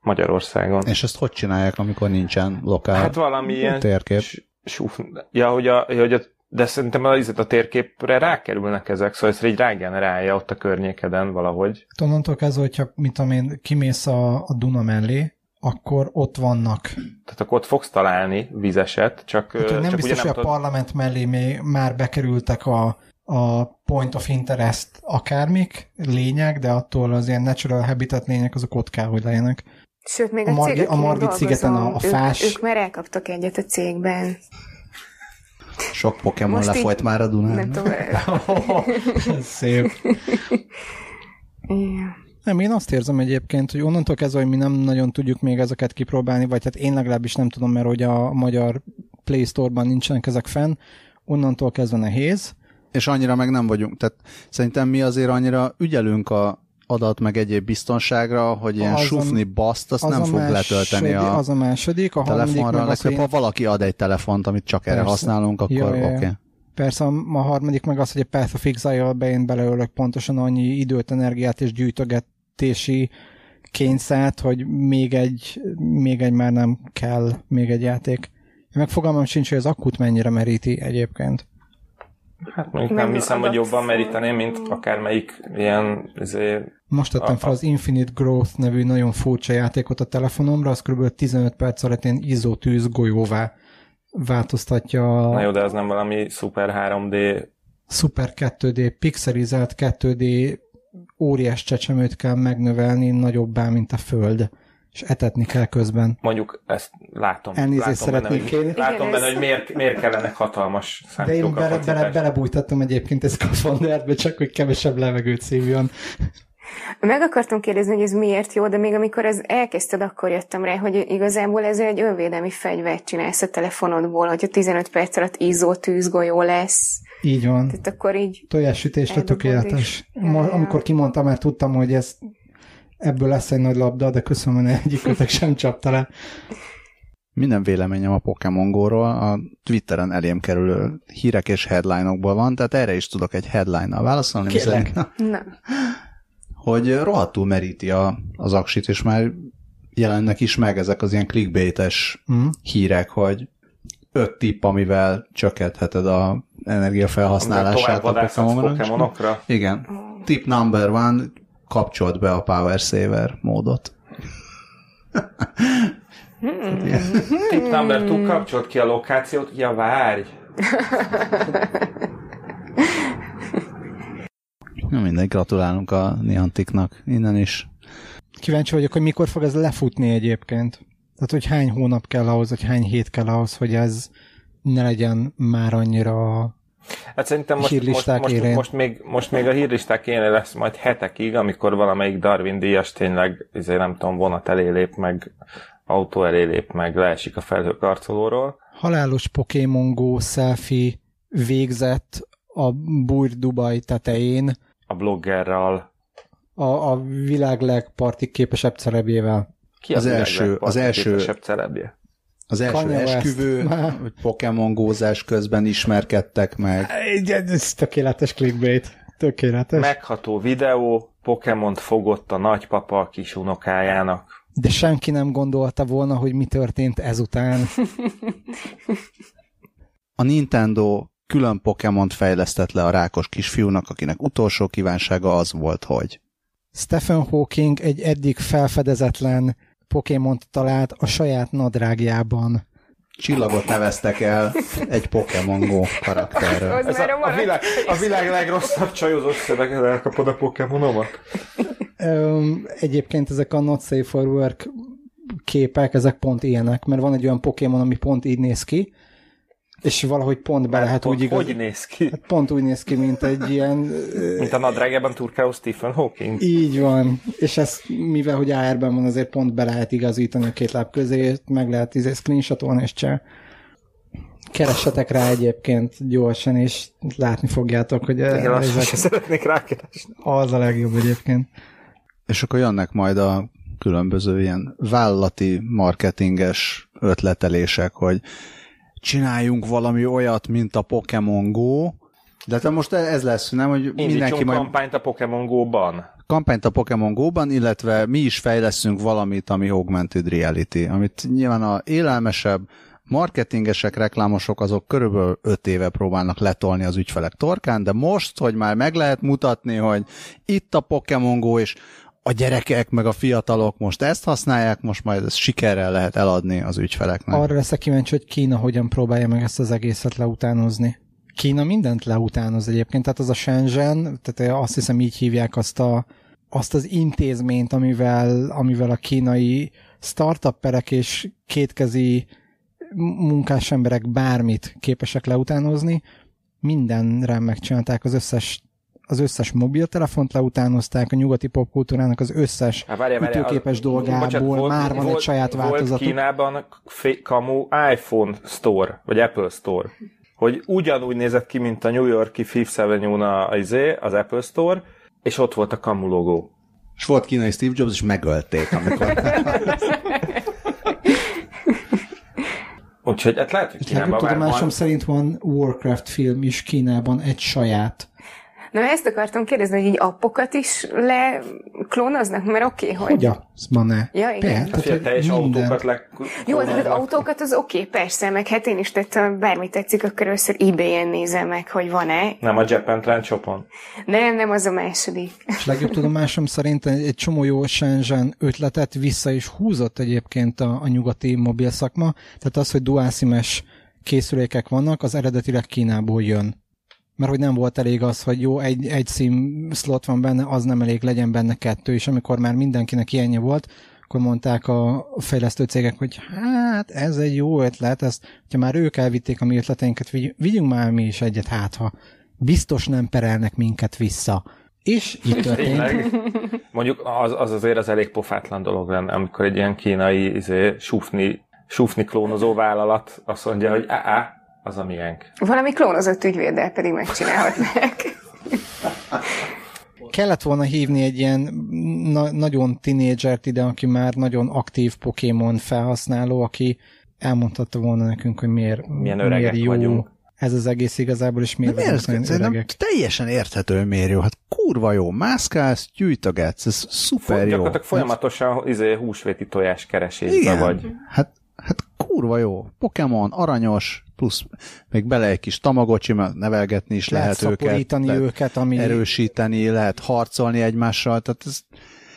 Magyarországon. És ezt hogy csinálják, amikor nincsen lokál Hát valami ilyen térkép? Suf, ja, hogy a, hogy a de szerintem az a térképre rákerülnek ezek, szóval ezt így rágenerálja ott a környékeden valahogy. Onnantól kezdve, hogyha, mint amén kimész a, a Duna mellé, akkor ott vannak. Tehát akkor ott fogsz találni vízeset, csak... Hát, nem csak biztos, hogy a parlament mellé még már bekerültek a, a point of interest akármik, lények, de attól az ilyen natural habitat lények, azok ott kell, hogy legyenek. Sőt, még a, a, Margi, a Margit szigeten a, a fás... Ők, ők már elkaptak egyet a cégben. Sok Pokémon Most lefolyt így, már a Dunán. Nem tudom. Szép. Igen. Nem, én azt érzem egyébként, hogy onnantól kezdve, hogy mi nem nagyon tudjuk még ezeket kipróbálni, vagy hát én legalábbis nem tudom, mert hogy a magyar Play Store-ban nincsenek ezek fenn, onnantól kezdve nehéz. És annyira meg nem vagyunk. Tehát szerintem mi azért annyira ügyelünk a adat meg egyéb biztonságra, hogy ilyen az sufni baszt, azt nem fog második, letölteni a, az a második, a telefonra. Legfeljebb, ha valaki ad egy telefont, amit csak Persze. erre használunk, akkor oké. Okay. Persze a harmadik meg az, hogy a Path of Exile-be én beleölök pontosan annyi időt, energiát és gyűjtögetési kényszert, hogy még egy, még egy már nem kell, még egy játék. Én meg fogalmam sincs, hogy az akut mennyire meríti egyébként. Hát mondjuk nem, nem hiszem, hogy jobban meríteném, mint akármelyik ilyen... Azért, Most tettem a, fel az Infinite Growth nevű nagyon furcsa játékot a telefonomra, az kb. 15 perc alatt ilyen izotűz golyóvá változtatja... Na jó, de az nem valami szuper 3D... Szuper 2D, pixelizált 2D óriás csecsemőt kell megnövelni nagyobbá, mint a Föld és etetni kell közben. Mondjuk ezt látom. Elnézést látom benne, hogy, látom benne, hogy miért, miért kellenek hatalmas De én bele, bele, belebújtattam egyébként ezt a fonderbe, csak hogy kevesebb levegőt szívjon. Meg akartam kérdezni, hogy ez miért jó, de még amikor ez elkezdted, akkor jöttem rá, hogy igazából ez egy önvédelmi fegyvert csinálsz a telefonodból, hogyha 15 perc alatt izzó tűzgolyó lesz. Így van. Tehát akkor így... Tojássütésre tökéletes. Ja, amikor kimondtam, mert tudtam, hogy ez ebből lesz egy nagy labda, de köszönöm, hogy egyikőtek sem csapta le. Minden véleményem a Pokémon Go-ról a Twitteren elém kerülő hírek és headline-okból van, tehát erre is tudok egy headline-nal válaszolni. Kérlek. Hogy rohadtul meríti a, az aksit, és már jelennek is meg ezek az ilyen clickbaites mm. hírek, hogy öt tipp, amivel csökkentheted a energiafelhasználását a Pokémonokra. Igen. Tip number one, kapcsolt be a Power Saver módot. Tip number two, kapcsolt ki a lokációt. Ja, várj! Na mindegy, gratulálunk a Nianticnak innen is. Kíváncsi vagyok, hogy mikor fog ez lefutni egyébként. Tehát, hogy hány hónap kell ahhoz, vagy hány hét kell ahhoz, hogy ez ne legyen már annyira Hát szerintem most, most, most, most, még, most még a hírlisták élén lesz majd hetekig, amikor valamelyik Darwin díjas tényleg, azért nem tudom, vonat elé lép meg, autó elé lép meg, leesik a felhőkarcolóról. Halálos Pokémon Go selfie végzett a Búr Dubai tetején. A bloggerral. A, a világ legpartik képesebb celebjével. Ki az, az első, az első celebje? Az első Kanye esküvő, hogy Pokémon gózás közben ismerkedtek meg. Igen, ez tökéletes clickbait. Tökéletes. Megható videó, pokémon fogott a nagypapa a kis unokájának. De senki nem gondolta volna, hogy mi történt ezután. A Nintendo külön Pokémont fejlesztett le a rákos kisfiúnak, akinek utolsó kívánsága az volt, hogy Stephen Hawking egy eddig felfedezetlen Pokémont talált a saját nadrágjában. Csillagot neveztek el egy Pokémon Go karakterről. Ez a, a, világ, a világ legrosszabb csajozós szöveggel elkapod a Pokémonomat? Egyébként ezek a Not Safe for Work képek, ezek pont ilyenek, mert van egy olyan Pokémon, ami pont így néz ki, és valahogy pont be lehet pont úgy igaz... Hogy néz ki? Hát pont úgy néz ki, mint egy ilyen... mint a nadrágában turkáló Stephen Hawking. Így van. És ez, mivel hogy AR-ben van, azért pont be lehet igazítani a két láb közé, meg lehet izé screenshotolni, és cseh. Keressetek rá egyébként gyorsan, és látni fogjátok, hogy... Igen, ezek... szeretnék rákeresni. Az a legjobb egyébként. És akkor jönnek majd a különböző ilyen vállalati marketinges ötletelések, hogy csináljunk valami olyat, mint a Pokémon Go, de te most ez lesz, nem, hogy Indítsunk mindenki majd... kampányt a Pokémon Go-ban. Kampányt a Pokémon Go-ban, illetve mi is fejleszünk valamit, ami augmented reality, amit nyilván a élelmesebb, marketingesek, reklámosok azok körülbelül 5 éve próbálnak letolni az ügyfelek torkán, de most, hogy már meg lehet mutatni, hogy itt a Pokémon Go, és a gyerekek, meg a fiatalok most ezt használják, most majd ezt sikerrel lehet eladni az ügyfeleknek. Arra leszek kíváncsi, hogy Kína hogyan próbálja meg ezt az egészet leutánozni. Kína mindent leutánoz egyébként, tehát az a Shenzhen, tehát azt hiszem így hívják azt, a, azt az intézményt, amivel, amivel a kínai startupperek és kétkezi munkás emberek bármit képesek leutánozni, mindenre megcsinálták az összes az összes mobiltelefont leutánozták, a nyugati popkultúrának az összes Há, várja, várja, ütőképes dolgából bocsánat, volt, már van volt, egy saját változatuk. Volt Kínában kamu iPhone Store, vagy Apple Store, hogy ugyanúgy nézett ki, mint a New Yorki Fifth Avenue-n az, az Apple Store, és ott volt a kamu logó. És volt kínai Steve Jobs, és megölték, amikor... Úgyhogy hát lehet, hogy Kínában tudomásom van. szerint van Warcraft film is Kínában egy saját Na ezt akartam kérdezni, hogy így appokat is leklónoznak, mert oké, okay, hogy... Hogyan? ma ne. Ja, igen. Persze, a teljes minden. autókat le... Jó, az, az autókat az oké, okay, persze, meg hát én is tettem, bármi tetszik, akkor először ebay-en nézem meg, hogy van-e. Nem a Japan Trend Shopon? Nem, nem, az a második. És legjobb tudomásom szerint egy csomó jó Shenzhen ötletet vissza is húzott egyébként a, a nyugati mobil szakma, tehát az, hogy duálszimes készülékek vannak, az eredetileg Kínából jön mert hogy nem volt elég az, hogy jó, egy, egy szím slot van benne, az nem elég, legyen benne kettő, és amikor már mindenkinek ilyenje volt, akkor mondták a fejlesztő cégek, hogy hát ez egy jó ötlet, ezt, hogyha már ők elvitték a mi ötleteinket, vigy, vigyünk már mi is egyet, hát ha biztos nem perelnek minket vissza. És itt történt. Mondjuk az, az azért az elég pofátlan dolog lenne, amikor egy ilyen kínai izé, sufni, sufni klónozó vállalat azt mondja, hogy á, az a miénk. Valami klónozott ügyvéddel pedig megcsinálhatnák. Kellett volna hívni egy ilyen na- nagyon tinédzsert ide, aki már nagyon aktív Pokémon felhasználó, aki elmondhatta volna nekünk, hogy miért, Milyen öregek miért jó vagyunk. ez az egész igazából, és miért De miért vagyunk ez, nagyon nem öregek. teljesen érthető, hogy miért jó. Hát kurva jó, mászkálsz, gyűjtögetsz, ez szuper jó. Gyakorlatilag folyamatosan izé, húsvéti tojás keresésbe Igen, vagy. hát, hát kurva jó. Pokémon, aranyos, plusz még bele egy kis tamagocsi, mert nevelgetni is Lehet lehet, őket. lehet őket, ami erősíteni, lehet harcolni egymással, tehát ez,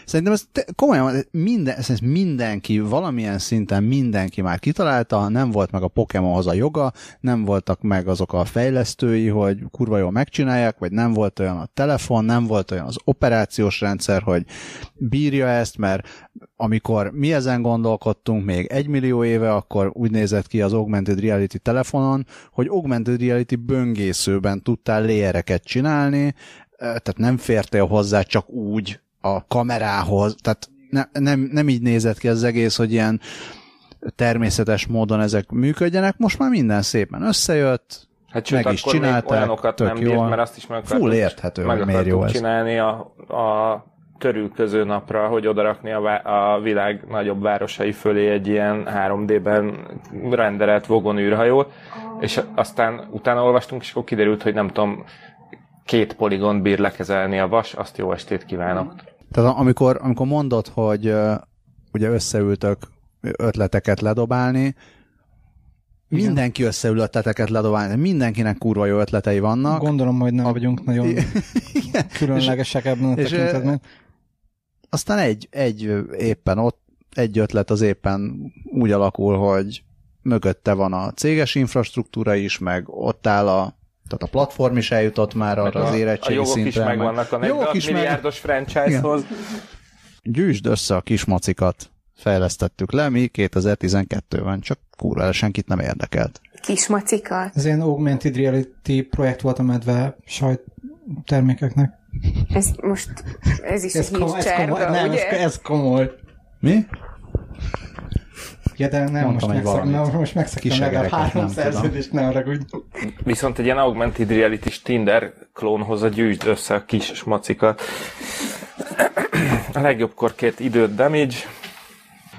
szerintem ez te, komolyan, minden, ez mindenki, valamilyen szinten mindenki már kitalálta, nem volt meg a Pokémonhoz a joga, nem voltak meg azok a fejlesztői, hogy kurva jól megcsinálják, vagy nem volt olyan a telefon, nem volt olyan az operációs rendszer, hogy bírja ezt, mert amikor mi ezen gondolkodtunk még egy millió éve, akkor úgy nézett ki az augmented reality telefonon, hogy augmented reality böngészőben tudtál léjereket csinálni, eh, tehát nem fértél hozzá csak úgy a kamerához, tehát ne, nem, nem így nézett ki az egész, hogy ilyen természetes módon ezek működjenek, most már minden szépen összejött, Hát sőt, meg is csinálták, olyanokat tök nem bírt, jól. mert azt is meg Full érthető, meg miért jó ez. csinálni a, a törülköző napra, hogy odarakni a, vá- a világ nagyobb városai fölé egy ilyen 3D-ben renderelt vogon űrhajót, és aztán utána olvastunk, és akkor kiderült, hogy nem tudom, két poligon bír lekezelni a vas, azt jó estét kívánok. Tehát amikor, amikor mondod, hogy uh, ugye összeültök ötleteket ledobálni, Igen. mindenki összeül ötleteket ledobálni, mindenkinek kurva jó ötletei vannak. gondolom, hogy nem A- vagyunk nagyon Igen. különlegesek ebben a tekintetben. Aztán egy, egy éppen ott, egy ötlet az éppen úgy alakul, hogy mögötte van a céges infrastruktúra is, meg ott áll a tehát a platform is eljutott már Meg arra az a, a érettségi jogok szintre. is meg- megvannak a Jogok 40 is meg- milliárdos franchise-hoz. Gyűjtsd össze a kis macikat. Fejlesztettük le, mi 2012-ben, csak kurva senkit nem érdekelt. Kis macikat. Ez ilyen augmented reality projekt volt a medve sajt termékeknek. Ez most, ez is Ez, egy komoly, ez, komoly, nem, ez, ugye? ez komoly. Mi? Ja, de nem, most, Mondtam megszak, nem, most legalább Kisegereket három nem szerződést, ne haragudj. Viszont egy ilyen augmented reality Tinder klónhoz a gyűjtsd össze a kis smacikat. A legjobbkor kért időt damage.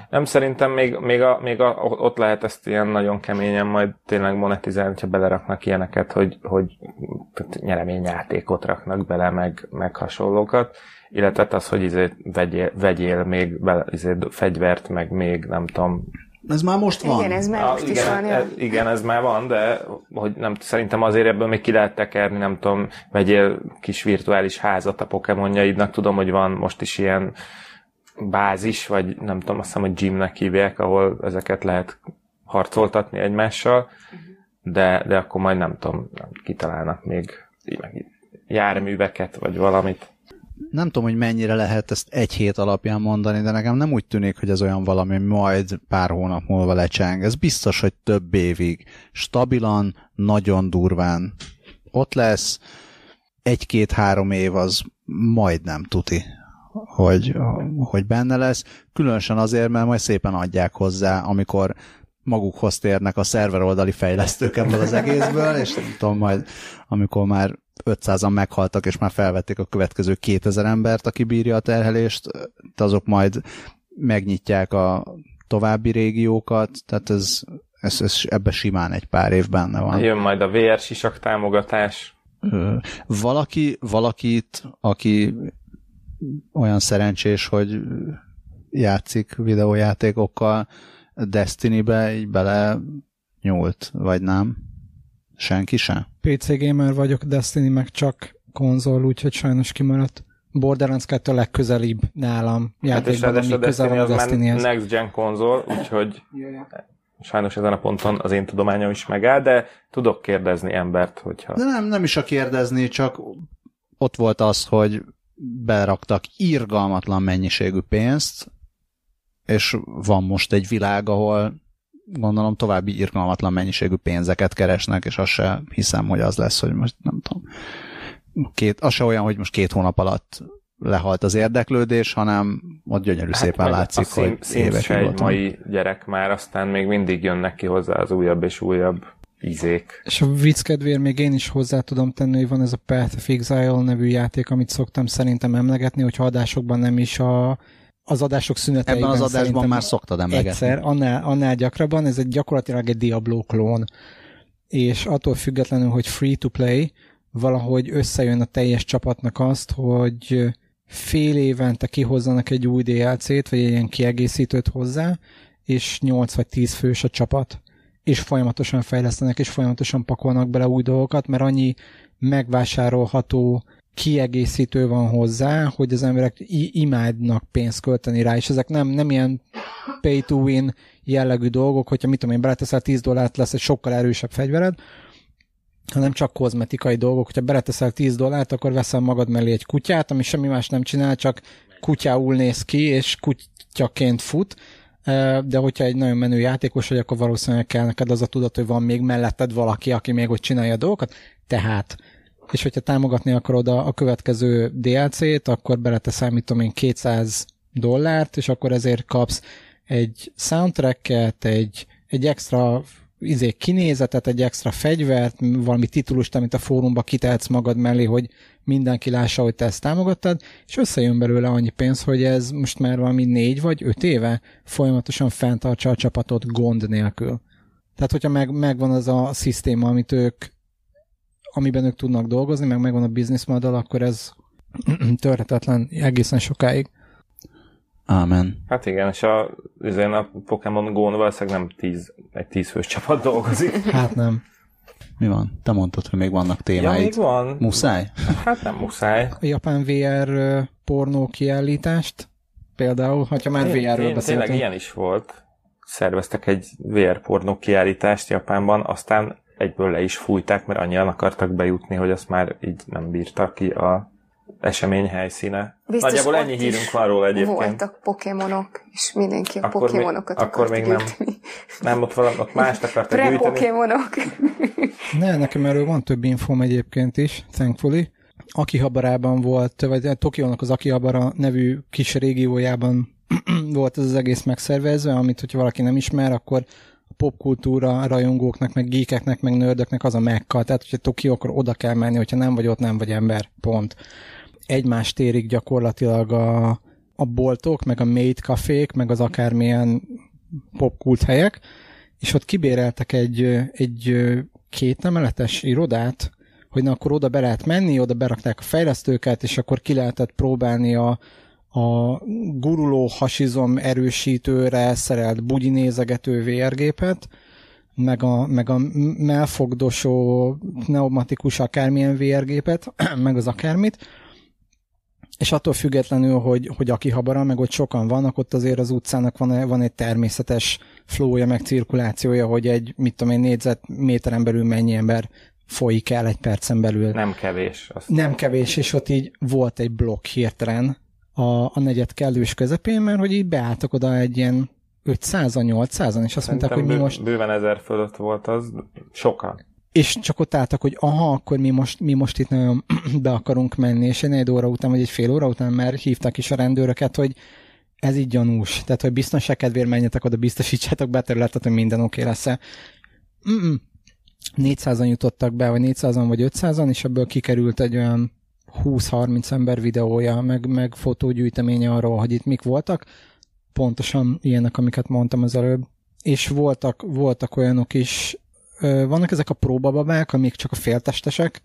Nem szerintem még, még, a, még a, ott lehet ezt ilyen nagyon keményen majd tényleg monetizálni, ha beleraknak ilyeneket, hogy, hogy nyereményjátékot raknak bele, meg, meg hasonlókat. Illetve az, hogy izé vegyél, vegyél még bele, izé fegyvert, meg még nem tudom, Ez már most van. Igen, ez már Ah, most is igen, van. ez, igen, ez már van, de hogy nem, szerintem azért ebből még ki lehet tekerni, nem tudom, vegyél kis virtuális házat a Pokémonjaidnak, tudom, hogy van most is ilyen bázis, vagy nem tudom, azt hiszem, hogy gymnek hívják, ahol ezeket lehet harcoltatni egymással, de, de akkor majd nem tudom, nem, kitalálnak még így meg járműveket, vagy valamit. Nem tudom, hogy mennyire lehet ezt egy hét alapján mondani, de nekem nem úgy tűnik, hogy ez olyan valami majd pár hónap múlva lecseng. Ez biztos, hogy több évig. Stabilan, nagyon durván. Ott lesz egy-két-három év az majdnem tuti, hogy, hogy benne lesz. Különösen azért, mert majd szépen adják hozzá, amikor magukhoz térnek a szerveroldali fejlesztők ebből az egészből, és nem tudom, majd amikor már 500-an meghaltak, és már felvették a következő 2000 embert, aki bírja a terhelést, de azok majd megnyitják a további régiókat, tehát ez, ez, ez ebbe simán egy pár év benne van. Jön majd a VR sisak támogatás. Valaki, valakit, aki olyan szerencsés, hogy játszik videójátékokkal, Destiny-be így bele nyúlt, vagy nem? Senki sem? PC gamer vagyok, Destiny meg csak konzol, úgyhogy sajnos kimaradt. Borderlands 2 a legközelibb nálam Hát játékban, ráadásul ami a közel Destiny van a az már Destinyhez. next gen konzol, úgyhogy sajnos ezen a ponton az én tudományom is megáll, de tudok kérdezni embert, hogyha... De nem, nem is a kérdezni, csak ott volt az, hogy beraktak irgalmatlan mennyiségű pénzt, és van most egy világ, ahol gondolom további irgalmatlan mennyiségű pénzeket keresnek, és azt se hiszem, hogy az lesz, hogy most nem tudom, két, az se olyan, hogy most két hónap alatt lehalt az érdeklődés, hanem ott gyönyörű hát szépen látszik, a hogy éves egy mai gyerek már, aztán még mindig jönnek ki hozzá az újabb és újabb ízék. És a vicc kedvéért még én is hozzá tudom tenni, hogy van ez a Path of Exile nevű játék, amit szoktam szerintem emlegetni, hogy adásokban nem is a az adások szüneteiben Ebben az adásban már szoktad emlegetni. Egyszer, annál, annál gyakrabban, ez egy gyakorlatilag egy Diablo klón. És attól függetlenül, hogy free to play, valahogy összejön a teljes csapatnak azt, hogy fél évente kihozzanak egy új DLC-t, vagy egy ilyen kiegészítőt hozzá, és 8 vagy 10 fős a csapat, és folyamatosan fejlesztenek, és folyamatosan pakolnak bele új dolgokat, mert annyi megvásárolható kiegészítő van hozzá, hogy az emberek imádnak pénzt költeni rá, és ezek nem, nem ilyen pay to win jellegű dolgok, hogyha mit tudom én, beleteszel 10 dollárt, lesz egy sokkal erősebb fegyvered, hanem csak kozmetikai dolgok. Hogyha beleteszel 10 dollárt, akkor veszel magad mellé egy kutyát, ami semmi más nem csinál, csak kutyául néz ki, és kutyaként fut, de hogyha egy nagyon menő játékos vagy, akkor valószínűleg kell neked az a tudat, hogy van még melletted valaki, aki még ott csinálja a dolgokat, tehát és hogyha támogatni akarod a, a következő DLC-t, akkor beleteszel, mit én, 200 dollárt, és akkor ezért kapsz egy soundtracket, egy, egy extra izé, kinézetet, egy extra fegyvert, valami titulust, amit a fórumba kitehetsz magad mellé, hogy mindenki lássa, hogy te ezt támogattad, és összejön belőle annyi pénz, hogy ez most már valami négy vagy öt éve folyamatosan fenntartsa a csapatot gond nélkül. Tehát, hogyha meg, megvan az a szisztéma, amit ők amiben ők tudnak dolgozni, meg megvan a business model, akkor ez törhetetlen egészen sokáig. Amen. Hát igen, és a, azért a Pokémon Go-n valószínűleg nem tíz, egy tíz fős csapat dolgozik. Hát nem. Mi van? Te mondtad, hogy még vannak témáid. Ja, még van. Muszáj? Hát nem muszáj. A japán VR pornó kiállítást például, ha már VR-ről beszéltünk. Tényleg ilyen is volt. Szerveztek egy VR pornó kiállítást Japánban, aztán egyből le is fújták, mert annyian akartak bejutni, hogy azt már így nem bírtak ki a esemény helyszíne. Biztos Nagyjából ennyi hírünk van róla egyébként. Voltak pokémonok, és mindenki a akkor pokémonokat még, Akkor még nem, nem ott, valami, ott mást akartak gyűjteni. pokémonok ne, nekem erről van több infóm egyébként is, thankfully. Akihabarában volt, vagy Tokiónak az Akihabara nevű kis régiójában volt ez az egész megszervezve, amit, hogyha valaki nem ismer, akkor popkultúra rajongóknak, meg geekeknek, meg nördöknek az a mekka. Tehát, hogyha Tokió, akkor oda kell menni, hogyha nem vagy ott, nem vagy ember. Pont. Egymás térik gyakorlatilag a, a boltok, meg a maid kafék, meg az akármilyen popkult helyek, és ott kibéreltek egy, egy két emeletes irodát, hogy na akkor oda be lehet menni, oda berakták a fejlesztőket, és akkor ki lehetett próbálni a, a guruló hasizom erősítőre szerelt bugyinézegető VR-gépet, meg a, meg a melfogdosó pneumatikus akármilyen VR-gépet, meg az akármit, és attól függetlenül, hogy, hogy aki habara, meg hogy sokan vannak, ott azért az utcának van, van egy természetes flója, meg cirkulációja, hogy egy, mit tudom én, négyzetméteren belül mennyi ember folyik el egy percen belül. Nem kevés. Azt Nem kevés, és ott így volt egy blokk hirtelen, a, a negyed kellős közepén, mert hogy így beálltak oda egy ilyen 500-an, 800-an, és azt mondták, hogy mi most... Bőven ezer fölött volt az, sokan. És csak ott álltak, hogy aha, akkor mi most, mi most itt nagyon be akarunk menni, és egy óra után, vagy egy fél óra után már hívták is a rendőröket, hogy ez így gyanús. Tehát, hogy biztonság kedvéért menjetek oda, biztosítsátok be a területet, hogy minden oké okay lesz-e. 400-an jutottak be, vagy 400-an, vagy 500-an, és ebből kikerült egy olyan 20-30 ember videója, meg, meg fotógyűjteménye arról, hogy itt mik voltak, pontosan ilyenek, amiket mondtam az előbb. És voltak, voltak olyanok is, vannak ezek a próbababák, amik csak a féltestesek,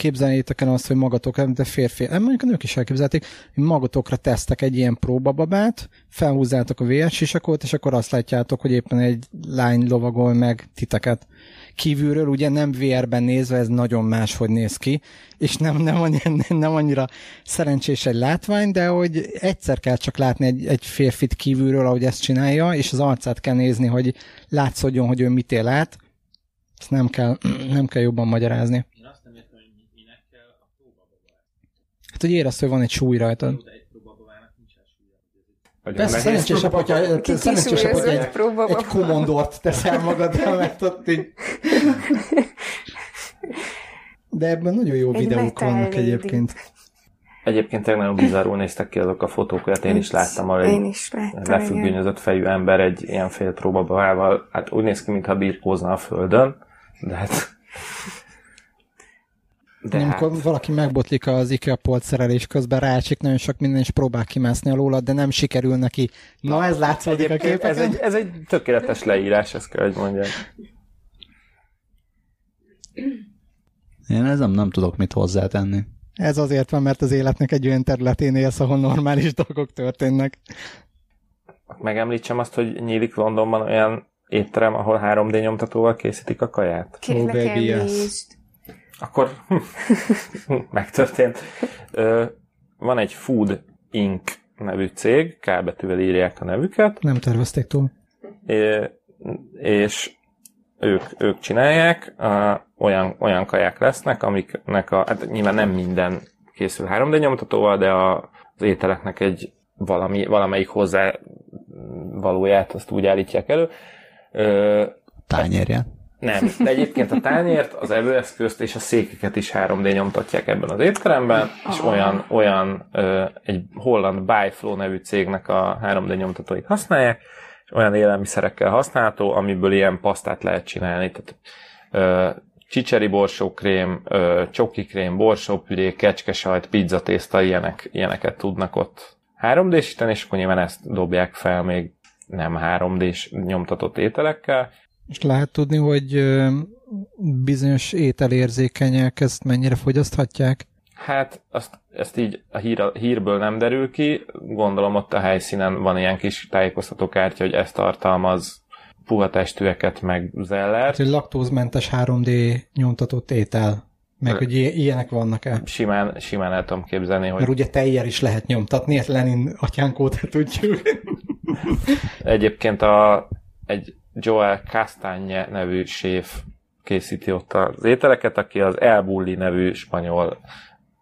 képzeljétek el azt, hogy magatok, de férfi, nem mondjuk a nők is elképzelték, hogy magatokra tesztek egy ilyen próbababát, felhúzzátok a VR sisakot, és akkor azt látjátok, hogy éppen egy lány lovagol meg titeket kívülről, ugye nem VR-ben nézve ez nagyon máshogy néz ki, és nem, nem, annyira, nem annyira szerencsés egy látvány, de hogy egyszer kell csak látni egy, egy férfit kívülről, ahogy ezt csinálja, és az arcát kell nézni, hogy látszódjon, hogy ő mit él át. Ezt nem kell, nem kell jobban magyarázni. Én azt nem értem, hogy minek kell a Hát, hogy érezd, hogy van egy súly rajtad. Persze, szerencsésebb, hogyha, szerencsésebb, hogy egy, egy komondort teszel magaddal, mert ott így... De ebben nagyon jó Egy videók vannak egyébként. Egyébként tényleg nagyon bizarrul néztek ki azok a fotók, hogy én is láttam, ahol egy lefüggönyözött fejű ember egy ilyen fél próbabával, hát úgy néz ki, mintha birkózna a földön, de hát de Amikor hát... valaki megbotlik az IKEA polt szerelés közben, rácsik nagyon sok minden, és próbál kimászni alóla, de nem sikerül neki. Na, ez látszódik a képeken? Ez egy, ez egy tökéletes leírás, ezt kell, hogy mondjam. Én ezzel nem tudok mit hozzátenni. Ez azért van, mert az életnek egy olyan területén élsz, ahol normális dolgok történnek. Megemlítsem azt, hogy nyílik Londonban olyan étterem, ahol 3D nyomtatóval készítik a kaját. Kérlek, oh, baby, yes. Akkor megtörtént. Van egy Food Inc. nevű cég, K betűvel írják a nevüket. Nem tervezték túl. És ők, ők csinálják, olyan, olyan kaják lesznek, amiknek a, hát nyilván nem minden készül 3D nyomtatóval, de a, az ételeknek egy valami, valamelyik hozzá valóját azt úgy állítják elő. Tányérje. Nem, de egyébként a tányért, az evőeszközt és a székeket is 3D nyomtatják ebben az étteremben, és olyan, olyan ö, egy holland Byflow nevű cégnek a 3D nyomtatóit használják, és olyan élelmiszerekkel használható, amiből ilyen pasztát lehet csinálni. Tehát ö, csicseri borsókrém, ö, csokikrém, borsópüré, kecskesajt, pizzatészta, ilyenek, ilyeneket tudnak ott 3D-síteni, és akkor nyilván ezt dobják fel még nem 3D-s nyomtatott ételekkel, és lehet tudni, hogy bizonyos ételérzékenyek ezt mennyire fogyaszthatják? Hát azt, ezt így a hír, a hírből nem derül ki, gondolom ott a helyszínen van ilyen kis tájékoztatókártya, hogy ezt tartalmaz puha testűeket, meg zellert. Hát, hogy laktózmentes 3D nyomtatott étel, meg hogy ilyenek vannak-e? Simán, simán el tudom képzelni, hogy... Mert ugye tejjel is lehet nyomtatni, ezt Lenin atyánkóta tudjuk. Egyébként a, egy Joel Castagne nevű séf készíti ott az ételeket, aki az El Bulli nevű spanyol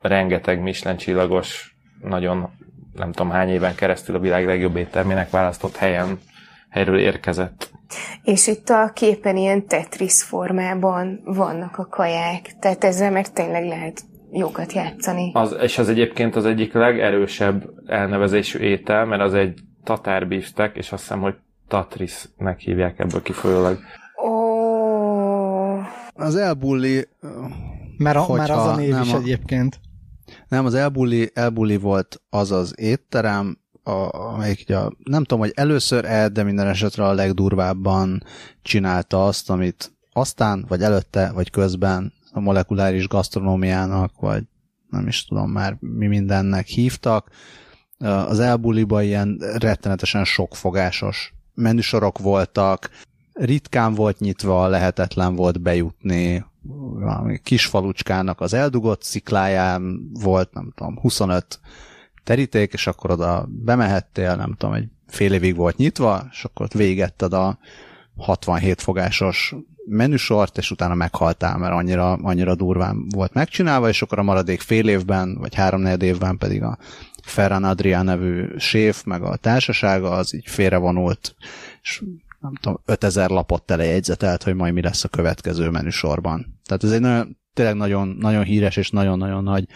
rengeteg Michelin csillagos, nagyon nem tudom hány éven keresztül a világ legjobb éttermének választott helyen, helyről érkezett. És itt a képen ilyen Tetris formában vannak a kaják, tehát ezzel meg tényleg lehet jókat játszani. Az, és az egyébként az egyik legerősebb elnevezésű étel, mert az egy tatárbiftek, és azt hiszem, hogy Tatrisnek hívják ebből kifolyólag. Oh. Az elbulli... Mert, a, mert az a név nem is a, egyébként. Nem, az elbulli, elbulli volt az az étterem, a, amelyik ugye, nem tudom, hogy először el, de minden esetre a legdurvábban csinálta azt, amit aztán, vagy előtte, vagy közben a molekuláris gasztronómiának, vagy nem is tudom már mi mindennek hívtak. Az elbuliba ilyen rettenetesen sokfogásos menüsorok voltak, ritkán volt nyitva, lehetetlen volt bejutni, valami kis falucskának az eldugott szikláján volt, nem tudom, 25 teríték, és akkor oda bemehettél, nem tudom, egy fél évig volt nyitva, és akkor ott végetted a 67 fogásos menüsort, és utána meghaltál, mert annyira, annyira durván volt megcsinálva, és akkor a maradék fél évben, vagy három évben pedig a Ferran Adrián nevű séf, meg a társasága, az így félrevonult, és nem tudom, 5000 lapot telejegyzetelt, hogy majd mi lesz a következő menüsorban. Tehát ez egy nagyon, tényleg nagyon, nagyon híres és nagyon-nagyon nagy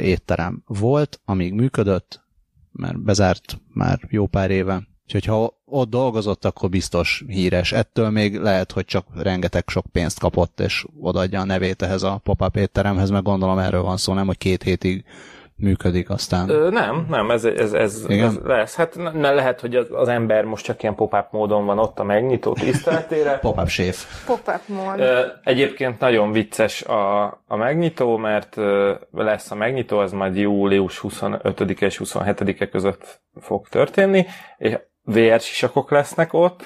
étterem volt, amíg működött, mert bezárt már jó pár éve. Úgyhogy ha ott dolgozott, akkor biztos híres. Ettől még lehet, hogy csak rengeteg sok pénzt kapott, és odaadja a nevét ehhez a pop-up étteremhez, meg gondolom erről van szó, nem, hogy két hétig működik aztán. Ö, nem, nem, ez, ez, ez, ez lesz. Hát ne, lehet, hogy az, az ember most csak ilyen pop-up módon van ott a megnyitó tiszteletére. pop-up séf. Pop-up mód. Ö, egyébként nagyon vicces a, a megnyitó, mert ö, lesz a megnyitó, az majd július 25 és 27-e között fog történni, és VR sisakok lesznek ott,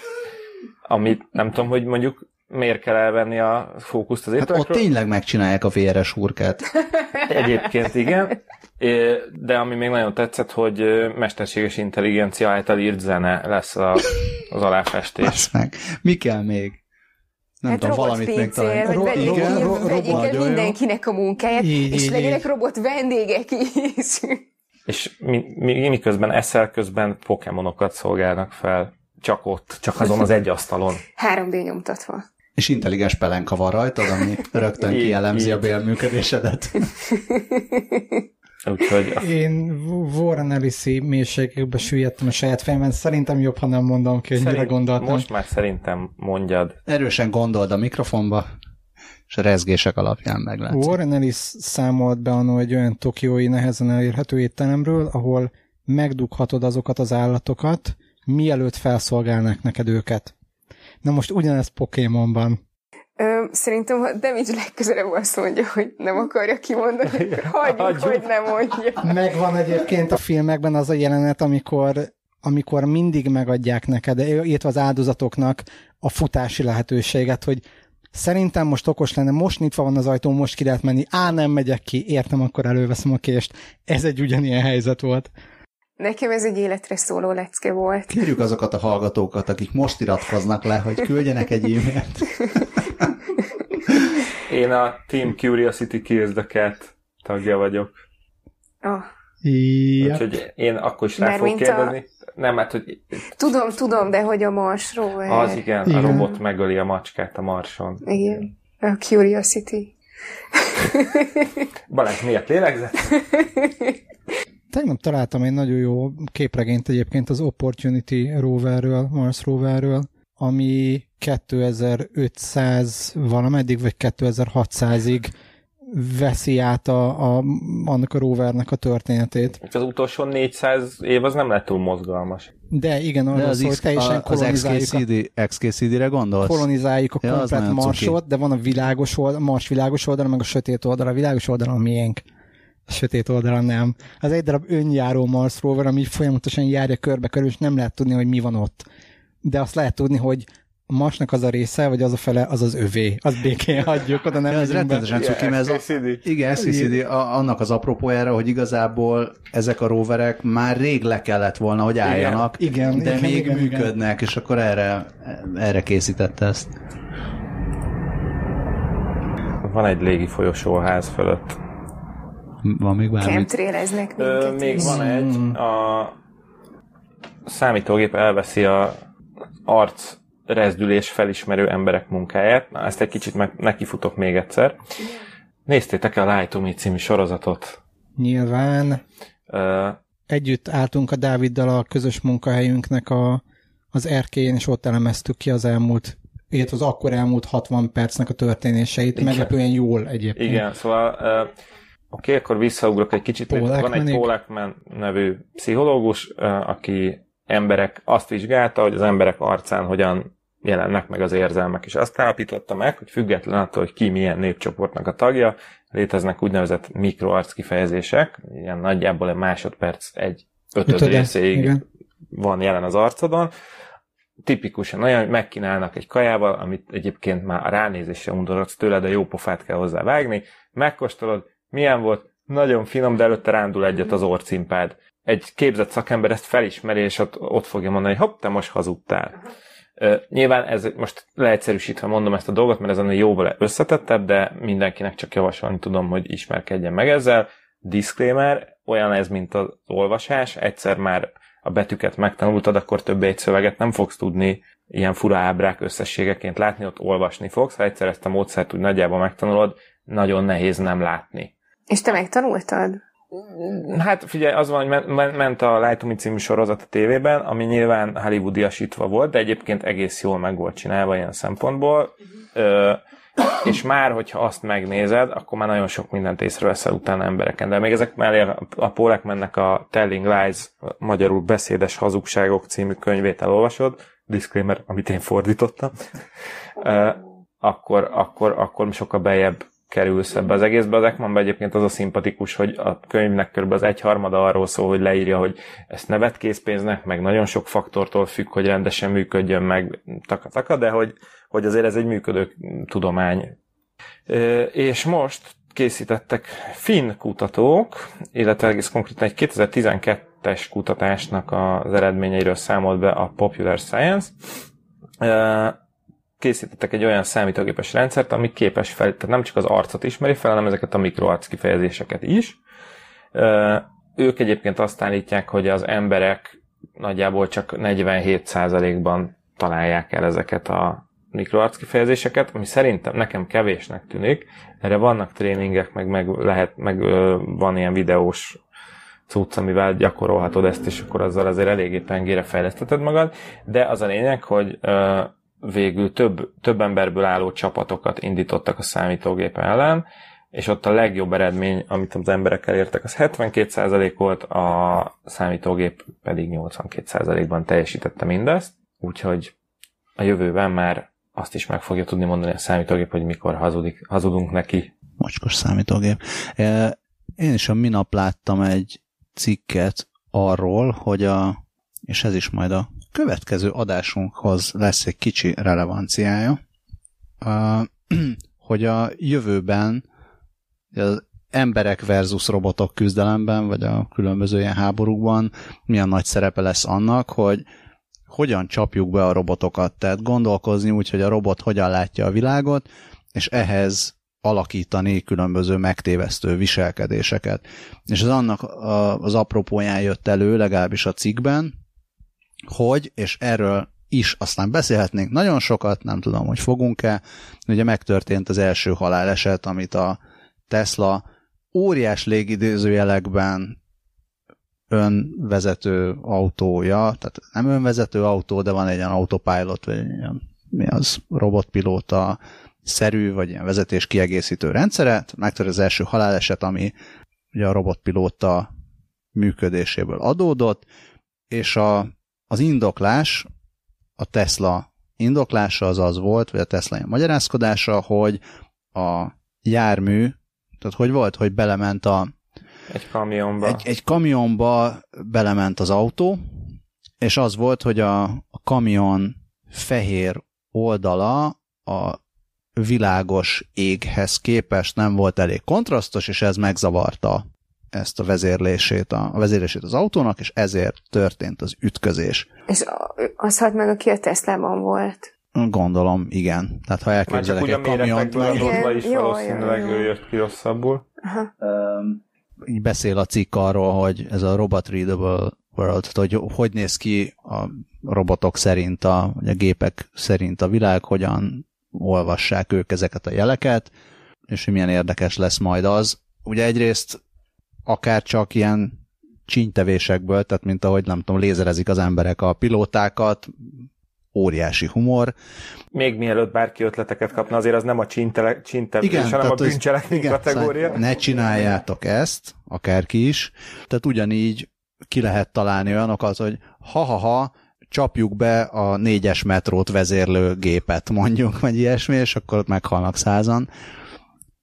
amit nem tudom, hogy mondjuk miért kell elvenni a fókuszt az ételekről. Hát ott tényleg megcsinálják a VR-es hurkát. Egyébként igen. De ami még nagyon tetszett, hogy mesterséges intelligencia által írt zene lesz a, az aláfestés. meg. Mi kell még? Nem hát tudom, valamit még talán. Ro- vegyék, igen, ro- vegyék el mindenkinek a munkáját, így, és így, legyenek így. robot vendégek is. És mi, mi, miközben eszel, közben pokémonokat szolgálnak fel. Csak ott, csak azon az egy asztalon. 3D nyomtatva. És intelligens pelenka van rajtad, ami rögtön kielemzi a bélműködésedet. Úgyhogy... Én Warren ellis mélységekbe süllyedtem a saját fejemben. Szerintem jobb, ha nem mondom ki, hogy Szerint, mire gondoltam. Most már szerintem mondjad. Erősen gondold a mikrofonba, és a rezgések alapján meglátszik. Warren Ellis számolt be annó egy olyan tokiói nehezen elérhető étteremről, ahol megdughatod azokat az állatokat, mielőtt felszolgálnak neked őket. Na most ugyanez Pokémonban. Ö, szerintem a Damage legközelebb azt mondja, hogy nem akarja kimondani, akkor hagyjuk, hagyjuk, hogy nem mondja. Megvan egyébként a filmekben az a jelenet, amikor amikor mindig megadják neked, illetve az áldozatoknak a futási lehetőséget, hogy szerintem most okos lenne, most nyitva van az ajtó, most ki lehet menni, á, nem megyek ki, értem, akkor előveszem a kést. Ez egy ugyanilyen helyzet volt. Nekem ez egy életre szóló lecke volt. Kérjük azokat a hallgatókat, akik most iratkoznak le, hogy küldjenek egy e-mailt. Én a Team Curiosity Kills the Cat tagja vagyok. Oh. Yep. Úgyhogy én akkor is rá fogok kérdezni. A... Nem, hát, hogy... Tudom, tudom, de hogy a marsról. Az igen, igen, a robot megöli a macskát a marson. Igen, a Curiosity. Balázs, miért lélegzett? Tegnap találtam egy nagyon jó képregényt egyébként az Opportunity roverről, Mars roverről, ami 2500 valameddig, vagy 2600-ig veszi át a, a, annak a rovernek a történetét. Az utolsó 400 év az nem lett túl mozgalmas. De igen, arra az, szó, hogy teljesen a, az XKCD, XKCD-re gondolsz? Kolonizáljuk a ja, komplet marsot, de van a világos oldal, mars világos oldala, meg a sötét oldala. A világos oldala a miénk. A sötét oldala nem. Az egy darab önjáró Mars rover, ami folyamatosan járja körbe körül, és nem lehet tudni, hogy mi van ott. De azt lehet tudni, hogy a Marsnak az a része, vagy az a fele, az az övé. Az békén hagyjuk, oda nem ja, Ez rettenetesen cuki, mert ez a, igen, SCCD, a, annak az apropójára, hogy igazából ezek a roverek már rég le kellett volna, hogy álljanak, igen, de igen, még igen, működnek, igen. és akkor erre, erre készítette ezt. Van egy légi folyosó a ház fölött. Van még bármi? Chemtraileznek minket Még is. van egy, a számítógép elveszi a arc rezdülés felismerő emberek munkáját. Na, ezt egy kicsit meg, nekifutok még egyszer. Néztétek el a Lie to Me című sorozatot? Nyilván. Uh, Együtt álltunk a Dáviddal a közös munkahelyünknek a, az erkélyén, és ott elemeztük ki az elmúlt illetve az akkor elmúlt 60 percnek a történéseit, Igen. meglepően jól egyébként. Igen, szóval uh, oké, okay, akkor visszaugrok egy kicsit. Paul Van egy Paul Ekman nevű pszichológus, uh, aki emberek azt vizsgálta, hogy az emberek arcán hogyan jelennek meg az érzelmek, és azt állapította meg, hogy független attól, hogy ki milyen népcsoportnak a tagja, léteznek úgynevezett mikroarc kifejezések, ilyen nagyjából egy másodperc egy ötöd Ötöde, részéig igen. van jelen az arcodon, tipikusan olyan, hogy megkínálnak egy kajával, amit egyébként már a ránézésre undorodsz tőle, de jó pofát kell hozzá vágni, megkóstolod, milyen volt, nagyon finom, de előtte rándul egyet az orcimpád. Egy képzett szakember ezt felismeri, és ott, ott fogja mondani, hogy hopp, te most hazudtál. Nyilván ez most leegyszerűsítve mondom ezt a dolgot, mert ez ennél jóval összetettebb, de mindenkinek csak javasolni tudom, hogy ismerkedjen meg ezzel. Disclaimer, olyan ez, mint az olvasás, egyszer már a betűket megtanultad, akkor többé egy szöveget nem fogsz tudni ilyen fura ábrák összességeként látni, ott olvasni fogsz. Ha egyszer ezt a módszert úgy nagyjából megtanulod, nagyon nehéz nem látni. És te megtanultad? Hát figyelj, az van, hogy ment a Light to Me című sorozat a tévében, ami nyilván hollywoodiasítva volt, de egyébként egész jól meg volt csinálva ilyen szempontból. Ö, és már, hogyha azt megnézed, akkor már nagyon sok mindent észreveszel utána embereken. De még ezek mellé a Pólek mennek a Telling Lies, magyarul beszédes hazugságok című könyvét elolvasod, disclaimer, amit én fordítottam, akkor, akkor, akkor sokkal bejebb kerülsz ebbe az egészbe. Az Ekmanban egyébként az a szimpatikus, hogy a könyvnek kb. az egyharmada arról szól, hogy leírja, hogy ezt nevet készpénznek, meg nagyon sok faktortól függ, hogy rendesen működjön meg taka-taka, de hogy, hogy azért ez egy működő tudomány. És most készítettek finn kutatók, illetve egész konkrétan egy 2012-es kutatásnak az eredményeiről számolt be a Popular Science, készítettek egy olyan számítógépes rendszert, ami képes fel, tehát nem csak az arcot ismeri fel, hanem ezeket a mikroarc kifejezéseket is. Ők egyébként azt állítják, hogy az emberek nagyjából csak 47%-ban találják el ezeket a mikroarckifejezéseket, ami szerintem nekem kevésnek tűnik. Erre vannak tréningek, meg, meg lehet, meg van ilyen videós cucc, amivel gyakorolhatod ezt, és akkor azzal azért eléggé pengére fejleszteted magad, de az a lényeg, hogy végül több, több emberből álló csapatokat indítottak a számítógép ellen, és ott a legjobb eredmény, amit az emberek elértek, az 72% volt, a számítógép pedig 82%-ban teljesítette mindezt, úgyhogy a jövőben már azt is meg fogja tudni mondani a számítógép, hogy mikor hazudik, hazudunk neki. Mocskos számítógép. Én is a minap láttam egy cikket arról, hogy a, és ez is majd a következő adásunkhoz lesz egy kicsi relevanciája, hogy a jövőben az emberek versus robotok küzdelemben, vagy a különböző ilyen háborúkban milyen nagy szerepe lesz annak, hogy hogyan csapjuk be a robotokat. Tehát gondolkozni úgy, hogy a robot hogyan látja a világot, és ehhez alakítani különböző megtévesztő viselkedéseket. És ez annak az apropóján jött elő, legalábbis a cikkben, hogy, és erről is aztán beszélhetnénk nagyon sokat, nem tudom, hogy fogunk-e. Ugye megtörtént az első haláleset, amit a Tesla óriás légidőzőjelekben önvezető autója, tehát nem önvezető autó, de van egy ilyen autopilot, vagy ilyen, mi az, robotpilóta szerű, vagy ilyen vezetés kiegészítő rendszeret, megtör az első haláleset, ami ugye a robotpilóta működéséből adódott, és a, az indoklás, a Tesla indoklása az az volt, vagy a Tesla magyarázkodása, hogy a jármű, tehát hogy volt, hogy belement a egy kamionba. Egy, egy kamionba belement az autó, és az volt, hogy a, a kamion fehér oldala a világos éghez képest nem volt elég kontrasztos, és ez megzavarta ezt a vezérlését, a, a vezérlését az autónak, és ezért történt az ütközés. És az halt meg, aki a Teslában volt. Gondolom, igen. Tehát ha elképzelek egy kamiont... Már csak is jó, valószínűleg jó, jó. ő jött ki rosszabbul. Aha. Um, így beszél a cikk arról, hogy ez a robot readable world, hogy hogy néz ki a robotok szerint, a, vagy a gépek szerint a világ, hogyan olvassák ők ezeket a jeleket, és hogy milyen érdekes lesz majd az. Ugye egyrészt akár csak ilyen csínytevésekből, tehát mint ahogy nem tudom, lézerezik az emberek a pilótákat, óriási humor. Még mielőtt bárki ötleteket kapna, azért az nem a csintevés, hanem a bűncselekmény kategória. Szóval ne csináljátok ezt, akárki is. Tehát ugyanígy ki lehet találni olyanokat, hogy ha-ha-ha, csapjuk be a négyes metrót vezérlő gépet, mondjuk, vagy ilyesmi, és akkor ott meghalnak százan.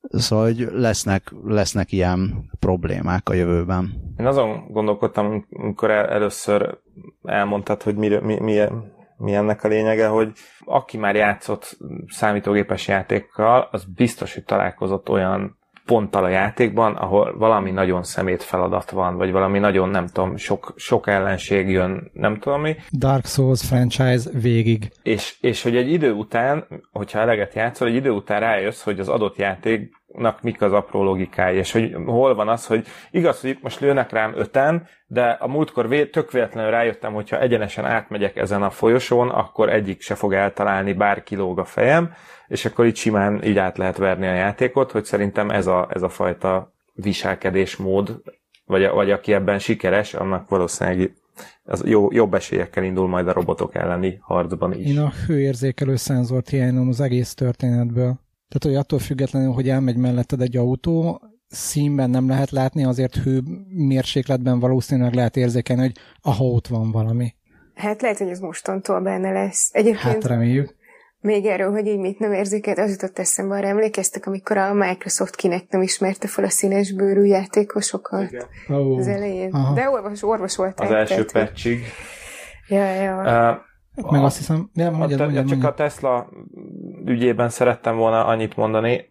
Szóval, hogy lesznek, lesznek ilyen problémák a jövőben. Én azon gondolkodtam, amikor el, először elmondtad, hogy mi, mi, milyen mi ennek a lényege, hogy aki már játszott számítógépes játékkal, az biztos, hogy találkozott olyan ponttal a játékban, ahol valami nagyon szemét feladat van, vagy valami nagyon, nem tudom, sok, sok ellenség jön, nem tudom mi. Dark Souls franchise végig. És, és hogy egy idő után, hogyha eleget játszol, egy idő után rájössz, hogy az adott játék nak mik az apró logikái, és hogy hol van az, hogy igaz, hogy most lőnek rám öten, de a múltkor vé- tök véletlenül rájöttem, hogyha egyenesen átmegyek ezen a folyosón, akkor egyik se fog eltalálni, bár kilóg a fejem, és akkor itt simán így át lehet verni a játékot, hogy szerintem ez a, ez a fajta viselkedésmód, vagy, vagy aki ebben sikeres, annak valószínűleg az jó, jobb esélyekkel indul majd a robotok elleni harcban is. Én a hőérzékelő szenzort hiányolom az egész történetből. Tehát, hogy attól függetlenül, hogy elmegy melletted egy autó, színben nem lehet látni, azért hő mérsékletben valószínűleg lehet érzékelni, hogy aha, ott van valami. Hát lehet, hogy ez mostantól benne lesz. Egyébként hát reméljük. Még erről, hogy így mit nem érzéket, az jutott eszembe, arra emlékeztek, amikor a Microsoft kinek nem ismerte fel a színes bőrű játékosokat oh. az elején. Aha. De orvos, orvos volt. Az első patchig. Ja, ja. Uh, meg azt hiszem, ja, mondjad, a, mondjad, csak mondjad. a Tesla ügyében szerettem volna annyit mondani,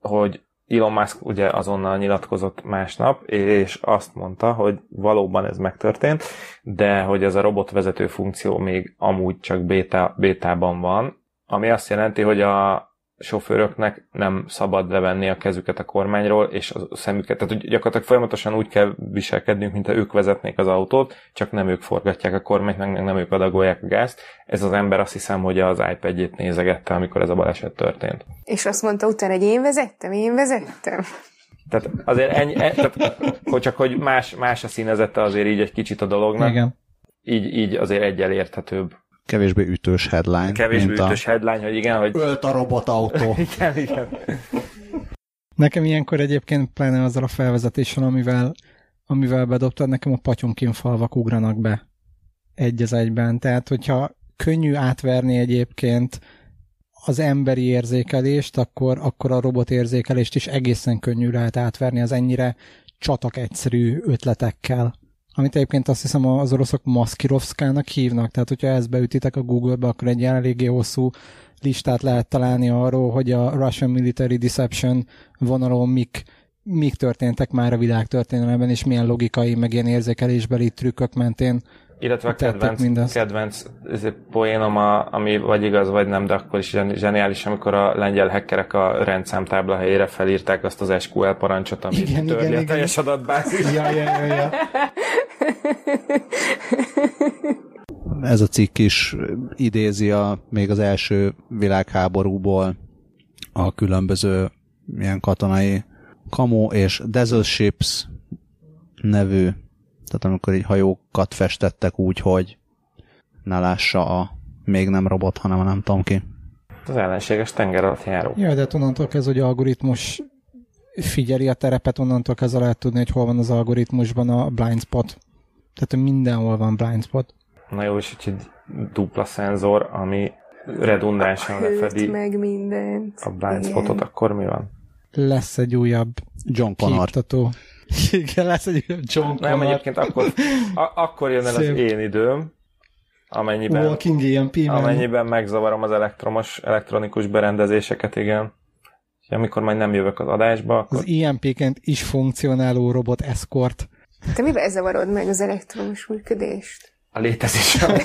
hogy Elon Musk ugye azonnal nyilatkozott másnap, és azt mondta, hogy valóban ez megtörtént, de hogy ez a robotvezető funkció még amúgy csak beta, bétában van, ami azt jelenti, hogy a, sofőröknek nem szabad levenni a kezüket a kormányról, és a szemüket. Tehát gyakorlatilag folyamatosan úgy kell viselkednünk, mint ha ők vezetnék az autót, csak nem ők forgatják a kormányt, meg nem ők adagolják a gázt. Ez az ember azt hiszem, hogy az iPad-jét nézegette, amikor ez a baleset történt. És azt mondta utána, hogy én vezettem, én vezettem. Tehát azért ennyi, e, tehát, hogy csak hogy más, más a színezete azért így egy kicsit a dolognak. Igen. Így, így azért egyel érthetőbb kevésbé ütős headline. Kevésbé ütős a... headline, hogy igen, hogy... Ölt a robotautó. igen, igen. Nekem ilyenkor egyébként pláne azzal a felvezetéssel, amivel, amivel bedobtad, nekem a patyonkin falvak ugranak be egy az egyben. Tehát, hogyha könnyű átverni egyébként az emberi érzékelést, akkor, akkor a robot érzékelést is egészen könnyű lehet átverni az ennyire csatak egyszerű ötletekkel amit egyébként azt hiszem az oroszok Maszkirovszkának hívnak, tehát hogyha ezt beütitek a Google-be, akkor egy eléggé hosszú listát lehet találni arról, hogy a Russian Military Deception vonalon mik, mik történtek már a világ történelemben, és milyen logikai, meg ilyen érzékelésbeli trükkök mentén illetve a kedvenc, mindezt. kedvenc poénom, a, ami vagy igaz, vagy nem, de akkor is zseniális, amikor a lengyel hackerek a rendszámtábla helyére felírták azt az SQL parancsot, ami igen, törli igen, a teljes adatbázis. Ja, ja, ja, ja. Ez a cikk is idézi a, még az első világháborúból a különböző ilyen katonai Kamo és Desert Ships nevű tehát amikor így hajókat festettek úgy, hogy ne lássa a még nem robot, hanem a nem tudom ki. Az ellenséges tenger alatt járó. Ja, de onnantól kezdve, hogy algoritmus figyeli a terepet, onnantól kezdve lehet tudni, hogy hol van az algoritmusban a blind spot. Tehát mindenhol van blind spot. Na jó, és egy dupla szenzor, ami redundánsan lefedi meg mindent. a blind Igen. spotot, akkor mi van? Lesz egy újabb John Connor. Képtató. Igen, lesz egy John Connor. Nem, egyébként akkor, a, akkor jön el Szép. az én időm, amennyiben, Walking EMP, amennyiben megzavarom az elektromos, elektronikus berendezéseket, igen. És amikor majd nem jövök az adásba, akkor... Az EMP-ként is funkcionáló robot escort. Te mivel zavarod meg az elektromos működést? a létezésem.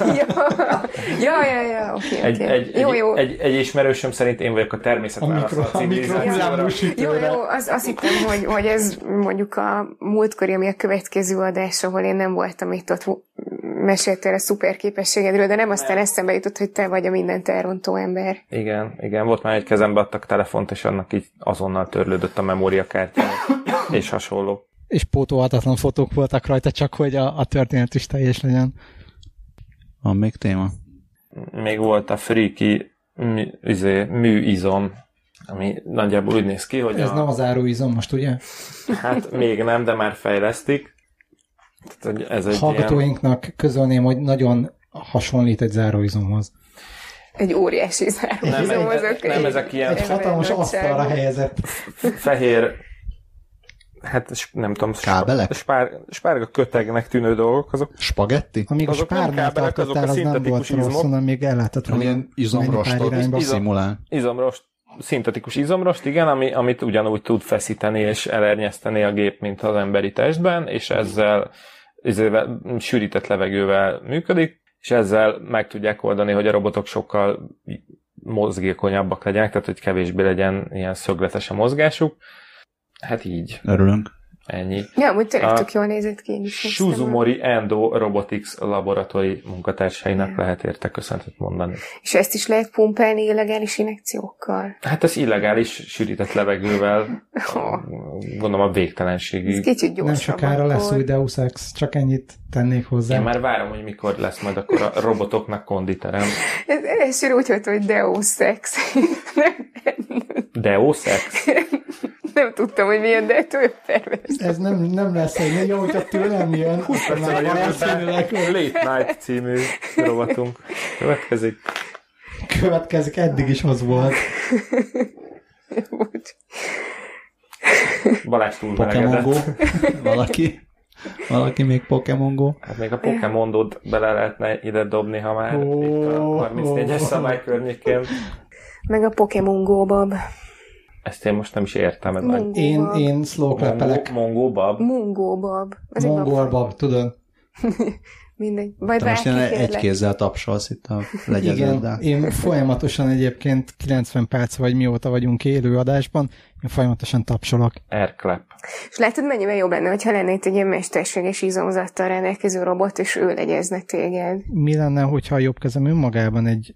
ja, ja, ja, oké, okay, egy, okay. egy, jó, jó. Egy, egy, ismerősöm szerint én vagyok a természetválasztó a, a civilizációra. Jó, jó, az, azt hittem, hogy, hogy ez mondjuk a múltkori, ami a következő adás, ahol én nem voltam itt ott meséltél a szuper képességedről, de nem aztán nem. eszembe jutott, hogy te vagy a mindent elrontó ember. Igen, igen, volt már egy kezembe adtak telefont, és annak így azonnal törlődött a memóriakártya, és hasonló. És pótolhatatlan fotók voltak rajta, csak hogy a, a történet is teljes legyen. Van még téma? Még volt a Freaky mű, izé, műizom, ami nagyjából úgy néz ki, hogy Ez a... nem az áruizom most, ugye? Hát még nem, de már fejlesztik. Tehát, ez egy Hallgatóinknak ilyen... közölném, hogy nagyon hasonlít egy záróizomhoz. Egy óriási záróizomhoz. Nem, nem, nem ezek ilyen... Egy hatalmas asztalra helyezett. Fehér hát nem tudom, kábelek? Spár, spárga kötegnek tűnő dolgok, azok... Spagetti? Amíg azok a spárnál tartottál, az, az nem volt rossz, hanem még elláthat volna. Ilyen izomrostot szimulál. Izomrost, szintetikus izomrost, igen, ami, amit ugyanúgy tud feszíteni és elernyeszteni a gép, mint az emberi testben, és ezzel, ezzel sűrített levegővel működik, és ezzel meg tudják oldani, hogy a robotok sokkal mozgékonyabbak legyenek, tehát hogy kevésbé legyen ilyen szögletes a mozgásuk, Hát így. Örülünk. Ennyi. Ja, úgy tényleg tök jól nézett ki. Suzumori Endo Robotics laboratóri munkatársainak lehet érte köszöntet mondani. És ezt is lehet pumpálni illegális injekciókkal? Hát ez illegális sűrített levegővel, gondolom a végtelenségig. Ez kicsit gyorsabb. Nem sokára akkor. lesz új Deus Ex, csak ennyit tennék hozzá. Én már várom, hogy mikor lesz majd akkor a robotoknak konditerem. Ez először úgy volt, hogy Deus Ex. Deus Ex? Nem tudtam, hogy milyen, de pervers. Ez nem, nem lesz egy, jó, hogyha tőlem jön. 20 perccel a Late Night című rovatunk. Következik. Következik, eddig is az volt. Balázs túl Pokémon Go. Valaki? Valaki még Pokémon Go? Hát még a Pokémon bele lehetne ide dobni, ha már oh, itt a 34-es oh, szabály környékén. Meg a Pokémon Go, Bob. Ezt én most nem is értem. Ez én, én slow clappelek. Mongó bab? Mongó bab. Mongol bab, tudod? Mindegy. Majd Te most egy kézzel tapsolsz itt a legyeződdel. Igen, én folyamatosan egyébként 90 perc vagy mióta vagyunk élő adásban, én folyamatosan tapsolok. Airclap. És látod, mennyivel jobb lenne, hogyha lenne itt egy ilyen mesterséges izomzattal rendelkező robot, és ő legyezne téged. Mi lenne, hogyha a jobb kezem önmagában egy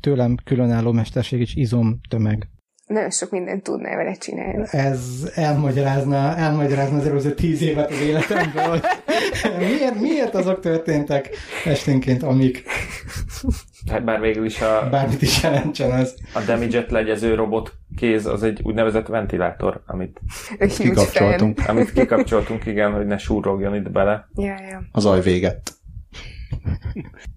tőlem különálló mesterséges izomtömeg? Nagyon sok mindent tudnál vele csinálni. Ez elmagyarázna, elmagyarázna az előző tíz évet az életemből. miért, miért azok történtek esténként, amik... Hát bár végül is a... Bármit is jelentsen az. A Demijet legyező robot kéz az egy úgynevezett ventilátor, amit kikapcsoltunk. Amit kikapcsoltunk, igen, hogy ne súrogjon itt bele. Ja, ja. Az aj véget.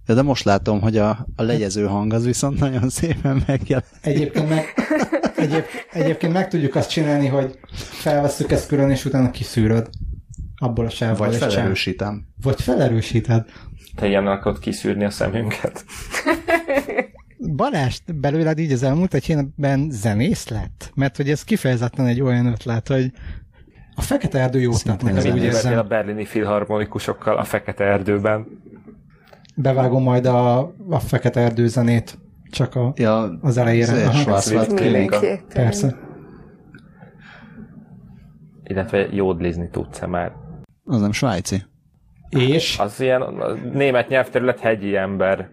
De, de most látom, hogy a, a legyező hang az viszont nagyon szépen megjel. Egyébként meg, egyéb, egyébként meg tudjuk azt csinálni, hogy felveszük ezt külön, és utána kiszűröd abból a sávból. Vagy felerősítem. Vagy felerősíted. Te ilyen akarod kiszűrni a szemünket. Balázs, belőled így az elmúlt egy hétben zenész lett? Mert hogy ez kifejezetten egy olyan ötlet, hogy a Fekete Erdő jó tett nekem, úgy érzem. a berlini filharmonikusokkal a Fekete Erdőben bevágom majd a, a fekete erdőzenét csak a, ja, az elejére. Persze. Illetve jódlizni tudsz-e már? Az nem svájci. És? Az ilyen a német nyelvterület hegyi ember.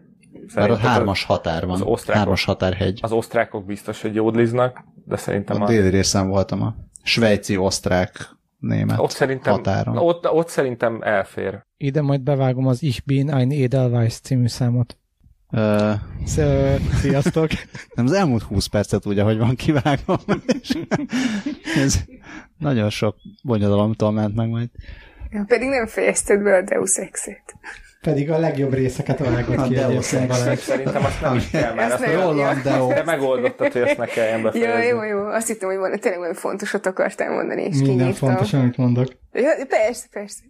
Mert a hármas határ van. Az osztrákok, hármas határhegy. Az osztrákok biztos, hogy jódliznak, de szerintem a... A déli részen voltam a svájci osztrák német ott szerintem, határon. Ott, ott szerintem elfér. Ide majd bevágom az Ich bin ein Edelweiss című számot. Uh, Sziasztok! Nem, az elmúlt 20 percet úgy, ahogy van kivágom. ez nagyon sok bonyodalomtól ment meg majd. Ja, pedig nem fejezted be a Deus Ex-et. Pedig a legjobb részeket vágott ki Deus Ex. Szerintem azt nem is kell már. Ezt Roland Deo. Te megoldottad, hogy ezt ne kelljen befejezni. Jó, jó, jó. Azt hittem, hogy volna tényleg olyan fontosat akartál mondani, és Minden kinyírtam. fontos, amit mondok. Ja, persze, persze.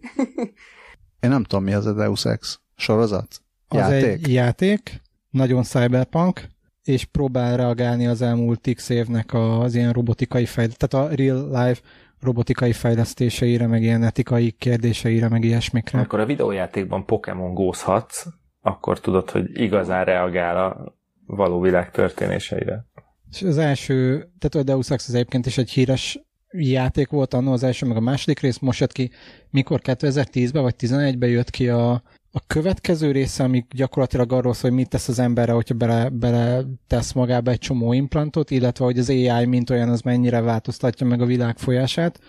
Én nem tudom, mi az a Deus Ex. Sorozat? Az játék? egy játék, nagyon cyberpunk, és próbál reagálni az elmúlt x évnek az ilyen robotikai fejlesztésére, tehát a real life robotikai fejlesztéseire, meg ilyen etikai kérdéseire, meg ilyesmikre. Akkor a videójátékban Pokémon gózhatsz, akkor tudod, hogy igazán reagál a való világ történéseire. És az első, tehát a Deus Ex az egyébként is egy híres játék volt annó az első, meg a második rész most jött ki, mikor 2010-ben vagy 2011-ben jött ki a, a következő része, ami gyakorlatilag arról szól, hogy mit tesz az emberre, hogyha bele, bele tesz magába egy csomó implantot, illetve hogy az AI mint olyan az mennyire változtatja meg a világ folyását,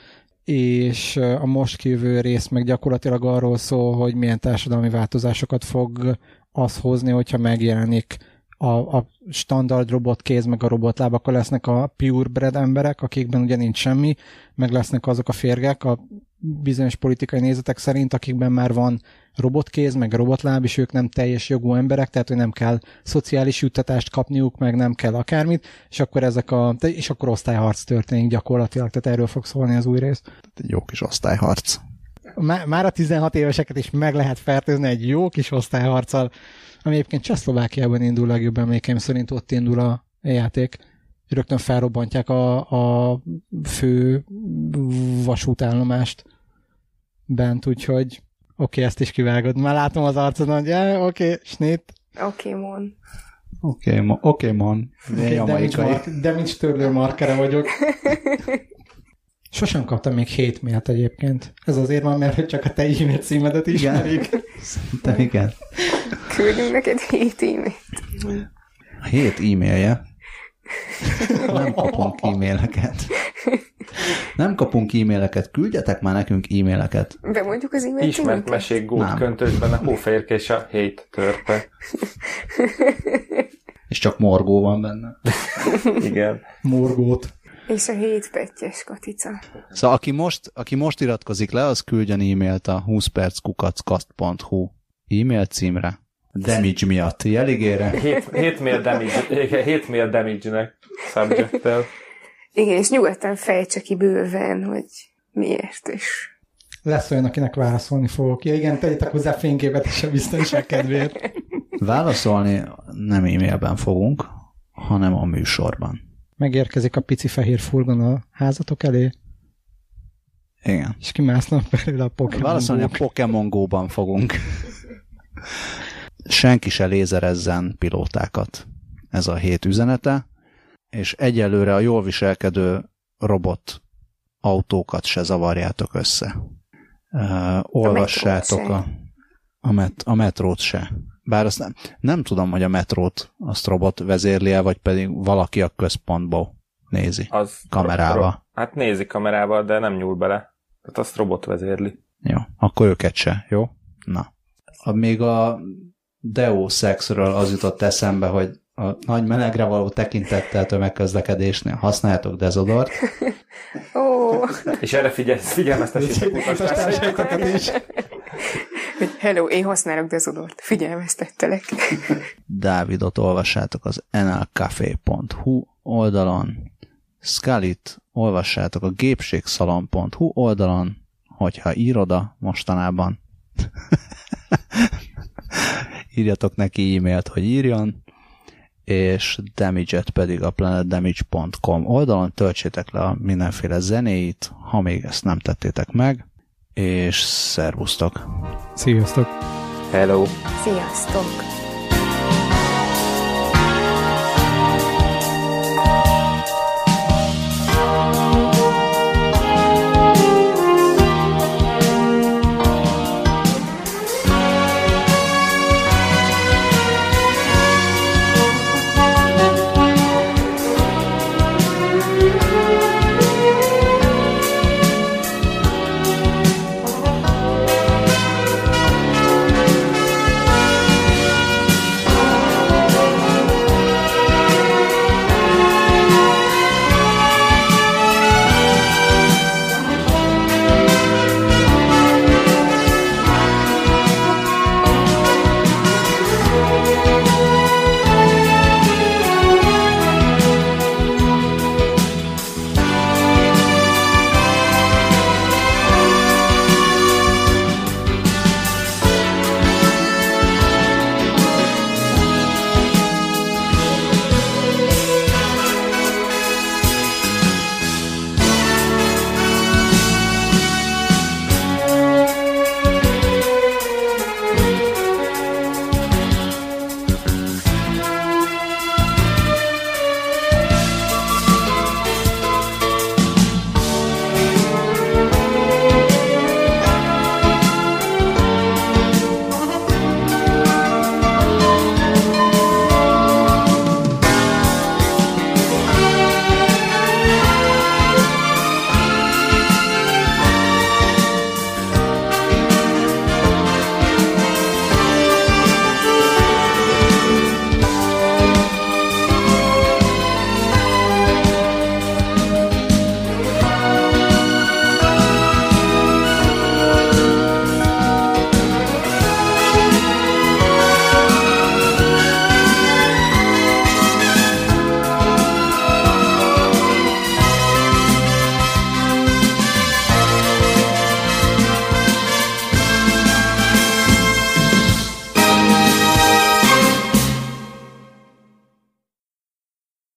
és a most kívül rész meg gyakorlatilag arról szól, hogy milyen társadalmi változásokat fog az hozni, hogyha megjelenik a, a standard robotkéz, meg a robotláb, akkor lesznek a purebred emberek, akikben ugye nincs semmi, meg lesznek azok a férgek, a bizonyos politikai nézetek szerint, akikben már van robotkéz, meg robotláb, és ők nem teljes jogú emberek, tehát hogy nem kell szociális juttatást kapniuk, meg nem kell akármit, és akkor ezek a, és akkor osztályharc történik gyakorlatilag, tehát erről fog szólni az új rész. Egy jó kis osztályharc. Már a 16 éveseket is meg lehet fertőzni egy jó kis osztályharccal ami egyébként Csehszlovákiában indul legjobb emlékeim szerint ott indul a játék. Rögtön felrobbantják a, a fő vasútállomást bent, úgyhogy oké, okay, ezt is kivágod. Már látom az arcodon, hogy ja, oké, okay, snit. Oké, okay, mon. Oké, okay, mon. Oké, mon. De mint törlő markere vagyok. Sosem kaptam még hét mailt egyébként. Ez azért van, mert csak a te e-mail címedet ismerik. Szerintem igen. Küldünk neked hét e-mailt. Hét e-mailje? Nem kapunk e-maileket. Nem kapunk e-maileket, küldjetek már nekünk e-maileket. Bemondjuk az e-mailt Ismert mesék gót köntösben a hófehérke és a hét törpe. És csak morgó van benne. Igen. Morgót. És a hét pettyes Katica. Szóval aki most, aki most iratkozik le, az küldjen e-mailt a 20perckukackkast.hu e-mail címre. Damage miatt. Jeligére? 7 mail damage, 7 mail damage-nek subject Igen, és nyugodtan fejtse ki bőven, hogy miért is. Lesz olyan, akinek válaszolni fogok. Ja, igen, tegyétek hozzá fényképet is a biztonság kedvéért. Válaszolni nem e-mailben fogunk, hanem a műsorban megérkezik a pici fehér furgon a házatok elé, Igen. És kimásznak belőle a Pokémon Valószínűleg a Pokémon Go-ban fogunk. Senki se lézerezzen pilótákat. Ez a hét üzenete. És egyelőre a jól viselkedő robot autókat se zavarjátok össze. Uh, olvassátok a, a, met, a metrót se. Bár azt nem, nem tudom, hogy a metrót azt robot vezérli -e, vagy pedig valaki a központból nézi az kamerával. Ro- hát nézi kamerával, de nem nyúl bele. Tehát azt robot vezérli. Jó, akkor őket se, jó? Na. A, még a Deus Exről az jutott eszembe, hogy a nagy melegre való tekintettel tömegközlekedésnél használjátok dezodort. oh. És erre figyelj, figyelmeztessétek utasokat is. Hello, én használok dezodort. Figyelmeztettelek. Dávidot olvassátok az nlcafé.hu oldalon, Scully-t olvassátok a gépségszalon.hu oldalon, hogyha iroda mostanában. Írjatok neki e-mailt, hogy írjon, és Damage-et pedig a planetdamage.com oldalon töltsétek le a mindenféle zenéit, ha még ezt nem tettétek meg, és szervusztok! Sziasztok! Hello! Sziasztok!